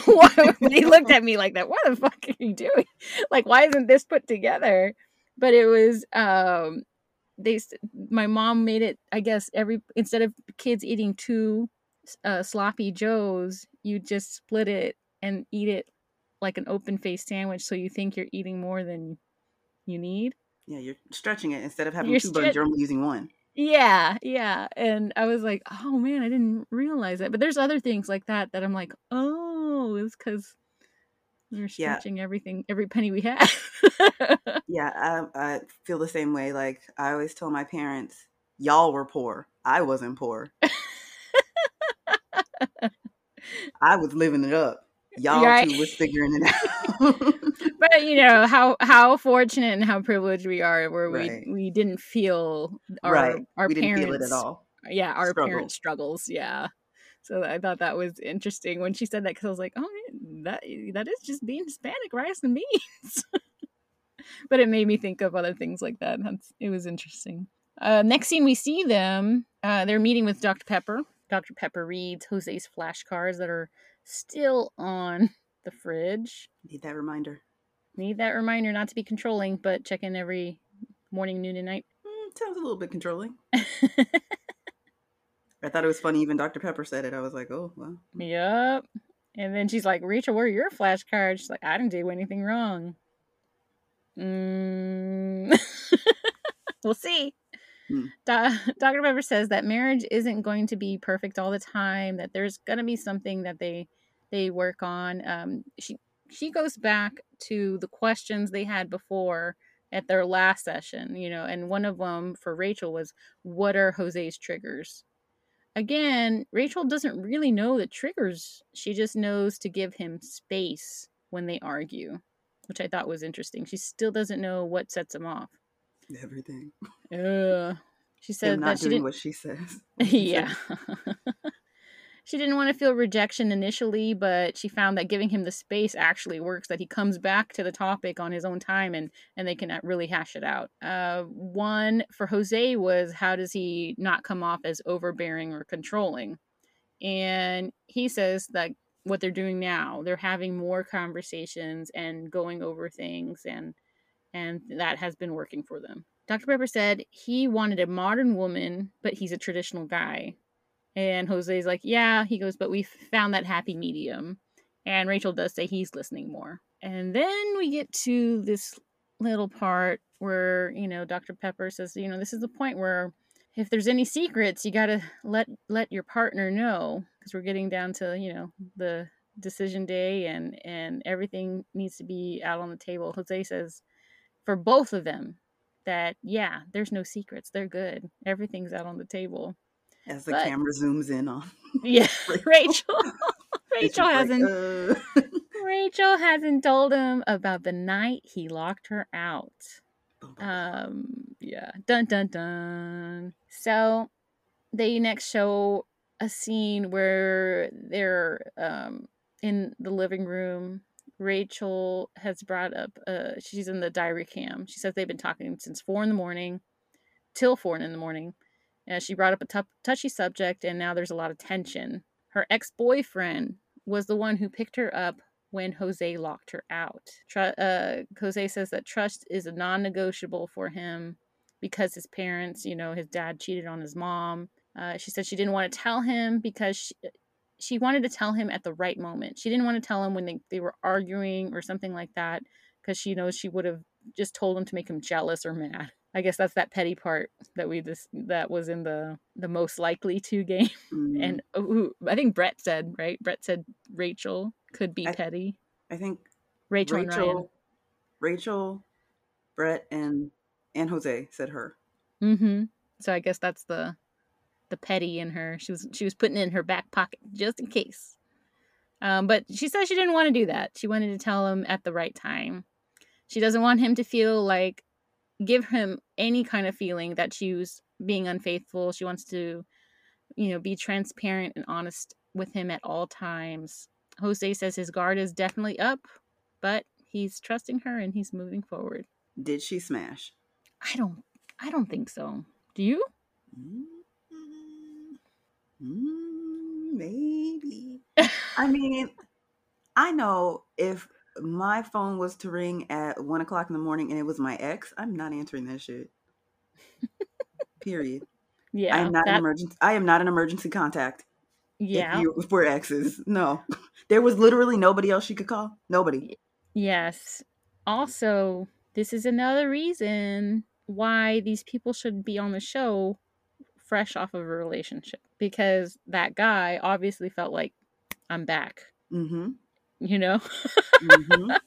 He looked at me like that? What the fuck are you doing? Like why isn't this put together? But it was um they my mom made it i guess every instead of kids eating two uh, sloppy joes you just split it and eat it like an open faced sandwich so you think you're eating more than you need. Yeah you're stretching it instead of having you're two stre- buns you're only using one yeah yeah and i was like oh man i didn't realize that but there's other things like that that i'm like oh it's because we're stretching yeah. everything, every penny we have. yeah, I, I feel the same way. Like I always tell my parents, y'all were poor. I wasn't poor. I was living it up. Y'all right. too was figuring it out. but you know how how fortunate and how privileged we are, where right. we we didn't feel our right. our we parents feel it at all. Yeah, our Struggle. parents' struggles. Yeah. So I thought that was interesting when she said that because I was like, oh, that that is just being Hispanic, rice and beans. but it made me think of other things like that. That's, it was interesting. Uh, next scene, we see them. Uh, they're meeting with Dr. Pepper. Dr. Pepper reads Jose's flashcards that are still on the fridge. Need that reminder. Need that reminder not to be controlling, but check in every morning, noon, and night. Mm, sounds a little bit controlling. I thought it was funny. Even Dr. Pepper said it. I was like, oh, well. Yep. And then she's like, Rachel, where are your flashcards? She's like, I didn't do anything wrong. Mm. we'll see. Hmm. Do- Dr. Pepper says that marriage isn't going to be perfect all the time. That there's going to be something that they they work on. Um, she she goes back to the questions they had before at their last session, you know, and one of them for Rachel was, "What are Jose's triggers?" again, Rachel doesn't really know the triggers. She just knows to give him space when they argue, which I thought was interesting. She still doesn't know what sets him off. Everything. Uh, she said that she didn't. What she says. yeah. She didn't want to feel rejection initially, but she found that giving him the space actually works. That he comes back to the topic on his own time, and and they can really hash it out. Uh, one for Jose was how does he not come off as overbearing or controlling, and he says that what they're doing now, they're having more conversations and going over things, and and that has been working for them. Dr. Pepper said he wanted a modern woman, but he's a traditional guy. And Jose's like, yeah. He goes, but we found that happy medium. And Rachel does say he's listening more. And then we get to this little part where, you know, Dr. Pepper says, you know, this is the point where if there's any secrets, you got to let let your partner know because we're getting down to, you know, the decision day and and everything needs to be out on the table. Jose says for both of them, that yeah, there's no secrets. They're good. Everything's out on the table. As the But- camera zooms in on Yeah, Rachel. Rachel. Rachel hasn't. uh, Rachel hasn't told him about the night he locked her out. bum. Um, yeah. Dun dun dun. So they next show a scene where they're um in the living room. Rachel has brought up uh she's in the diary cam. She says they've been talking since four in the morning till four in the morning. Uh, she brought up a tou- touchy subject and now there's a lot of tension. Her ex-boyfriend was the one who picked her up when Jose locked her out. Tru- uh, Jose says that trust is a non negotiable for him because his parents, you know, his dad cheated on his mom. Uh, she said she didn't want to tell him because she, she wanted to tell him at the right moment. She didn't want to tell him when they, they were arguing or something like that because she knows she would have just told him to make him jealous or mad. I guess that's that petty part that we just that was in the the most likely to game. Mhm. And ooh, I think Brett said right. Brett said Rachel could be I- petty. I think Rachel. Rachel, Rachel, Brett, and and Jose said her. Mm-hmm. So I guess that's the the petty in her. She was she was putting it in her back pocket just in case. Um, but she said she didn't want to do that. She wanted to tell him at the right time. She doesn't want him to feel like give him any kind of feeling that she was being unfaithful. She wants to, you know, be transparent and honest with him at all times. Jose says his guard is definitely up, but he's trusting her and he's moving forward. Did she smash? I don't I don't think so. Do you? Mm, maybe. I mean, I know if my phone was to ring at one o'clock in the morning and it was my ex, I'm not answering that shit. Period. Yeah. I am not that- an emergency. I am not an emergency contact. yeah. If, you, if we're exes, no. There was literally nobody else she could call. Nobody. Yes. Also, this is another reason why these people should be on the show fresh off of a relationship because that guy obviously felt like I'm back, Mm-hmm. you know? Mm-hmm.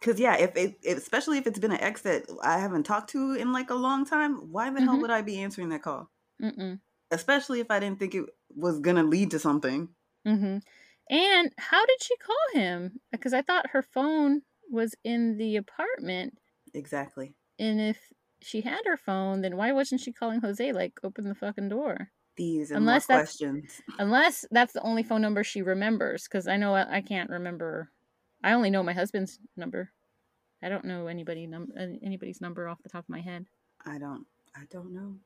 Because yeah, if it, especially if it's been an ex that I haven't talked to in like a long time, why the hell Mhm. would I be answering that call? Mm-mm. Especially if I didn't think it was gonna lead to something. Mm-hmm. And how did she call him? Because I thought her phone was in the apartment. Exactly. And if she had her phone, then why wasn't she calling Jose, like, open the fucking door? These and Unless more that's- questions. Unless that's the only phone number she remembers, because I know I, I can't remember. I only know my husband's number. I don't know anybody num- anybody's number off the top of my head. I don't. I don't know.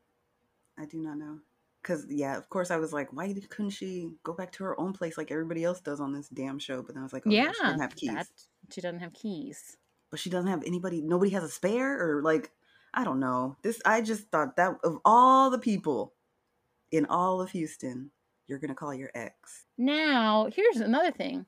I do not know. Cause yeah, of course I was like, why couldn't she go back to her own place like everybody else does on this damn show? But then I was like, oh, yeah, yeah, she doesn't have keys. that she doesn't have keys. but she doesn't have anybody nobody has a spare or like i don't know this i just thought that of all the people in all of houston you're gonna call your ex Now, here's another thing.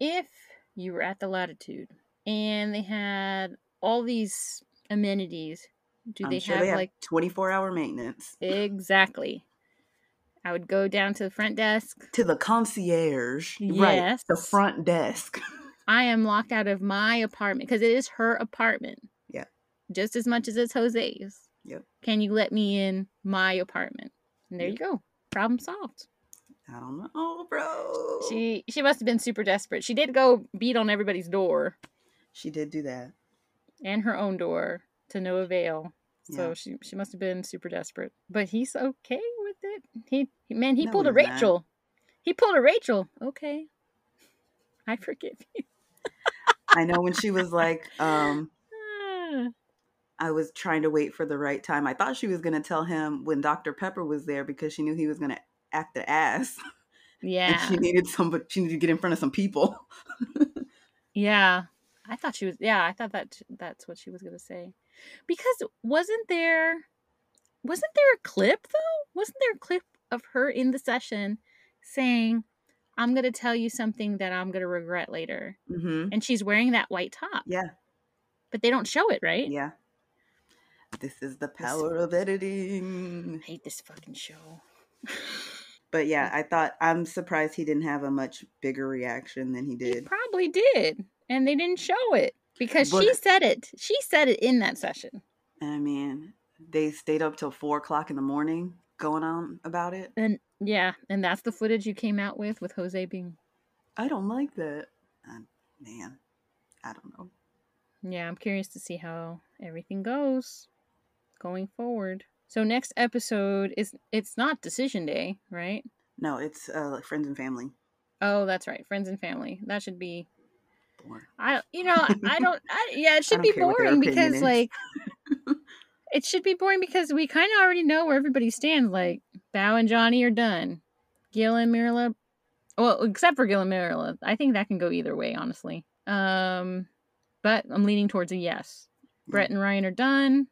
If you were at the Latitude and they had all these amenities, do i'm they sure have they have like 24 hour maintenance exactly? I would go down to the front desk. to the concierge right the front desk I am locked out of my apartment because it is her apartment. Yeah. Just as much as it's Jose's. Yep. Can you let me in my apartment? And there Yep. you go. Problem solved. i don't know bro She she must have been super desperate. She did go beat on everybody's door she did do that and her own door to no avail. So she she must have been super desperate. But he's okay with it. He man, he No, pulled a he's not. Rachel. He pulled a Rachel. Okay. I forgive you. i know when she was like um Ah. I was trying to wait for the right time. I thought she was going to tell him when Dr. Pepper was there because she knew he was going to act the ass. And Yeah. she needed somebody, she needed to get in front of some people. Yeah. I thought she was yeah, I thought that that's what she was going to say. Because wasn't there wasn't there a clip though? Wasn't there a clip of her in the session saying I'm going to tell you something that I'm going to regret later. hmm And she's wearing that white top. Yeah. But they don't show it, right? Yeah. This is the power of editing. I hate this fucking show. But yeah, I thought, I'm surprised he didn't have a much bigger reaction than he He did. probably did. And they didn't show it. because But- she said it. She said it in that session. I mean, they stayed up till four o'clock in the morning going on about it. And yeah, and that's the footage you came out with with Jose being. I don't like that. Uh, man, I don't know. Yeah, I'm curious to see how everything goes going forward. So next episode is it's not decision day, right? No, it's uh, like friends and family. Oh, that's right, friends and family. That should be. Boring. I you know I don't. I, yeah, it should be care what their boring because is. like. It should be boring because we kind of already know where everybody stands. Like Bao and Johnny are done. Gil and Myrla, well, except for Gil and Myrla, I think that can go either way, honestly. Um, but I'm leaning towards a yes. Brett and Ryan are done.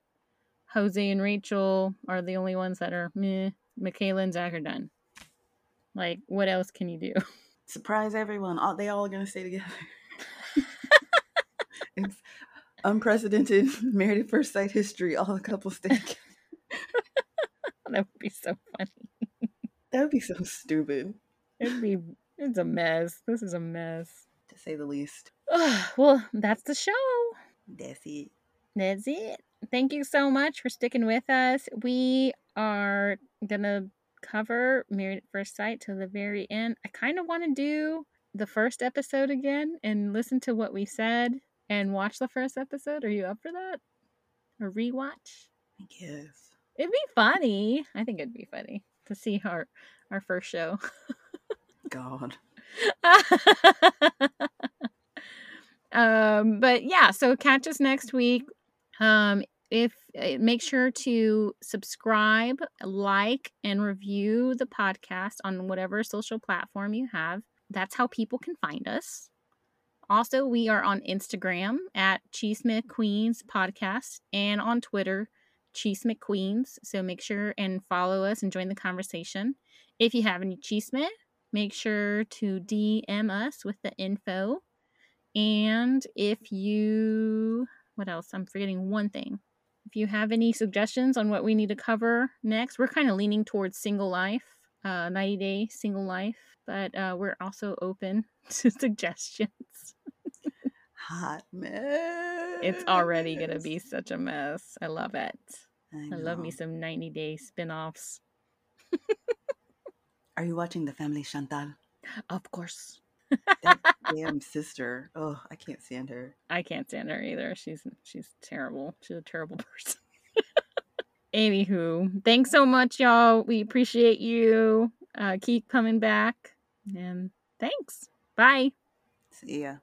Jose and Rachel are the only ones that are meh. Michaela and Zach are done. Like, what else can you do? Surprise everyone! All, they all are gonna stay together. it's unprecedented married at first sight history. All the couples stay together. that would be so funny. That would be so stupid, It'd be. It's a mess. This is a mess. to say the least. well, that's the show. That's it. That's it. Thank you so much for sticking with us. We are gonna cover Married at First Sight to the very end. I kind of want to do the first episode again and listen to what we said and watch the first episode. Are you up for that? A rewatch? I guess. It'd be funny. I think it'd be funny to see our our first show. God. um but yeah so catch us next week um if uh, make sure to subscribe like and review the podcast on whatever social platform you have that's how people can find us also we are on instagram at cheese mcqueens podcast and on twitter cheese mcqueens so make sure and follow us and join the conversation if you have any cheese make sure to DM us with the info. And if you, what else? I'm forgetting one thing. If you have any suggestions on what we need to cover next, we're kind of leaning towards single life, uh, 90 day single life, but uh, we're also open to suggestions. Hot mess. It's already going to be such a mess. I love it. I, I love me some 90 day spin offs. Are you watching The Family Chantal? Of course. That damn sister. Oh, I can't stand her. I can't stand her either. She's she's terrible. She's a terrible person. Anywho, thanks so much, y'all. We appreciate you. Uh, keep coming back. And thanks. Bye. See ya.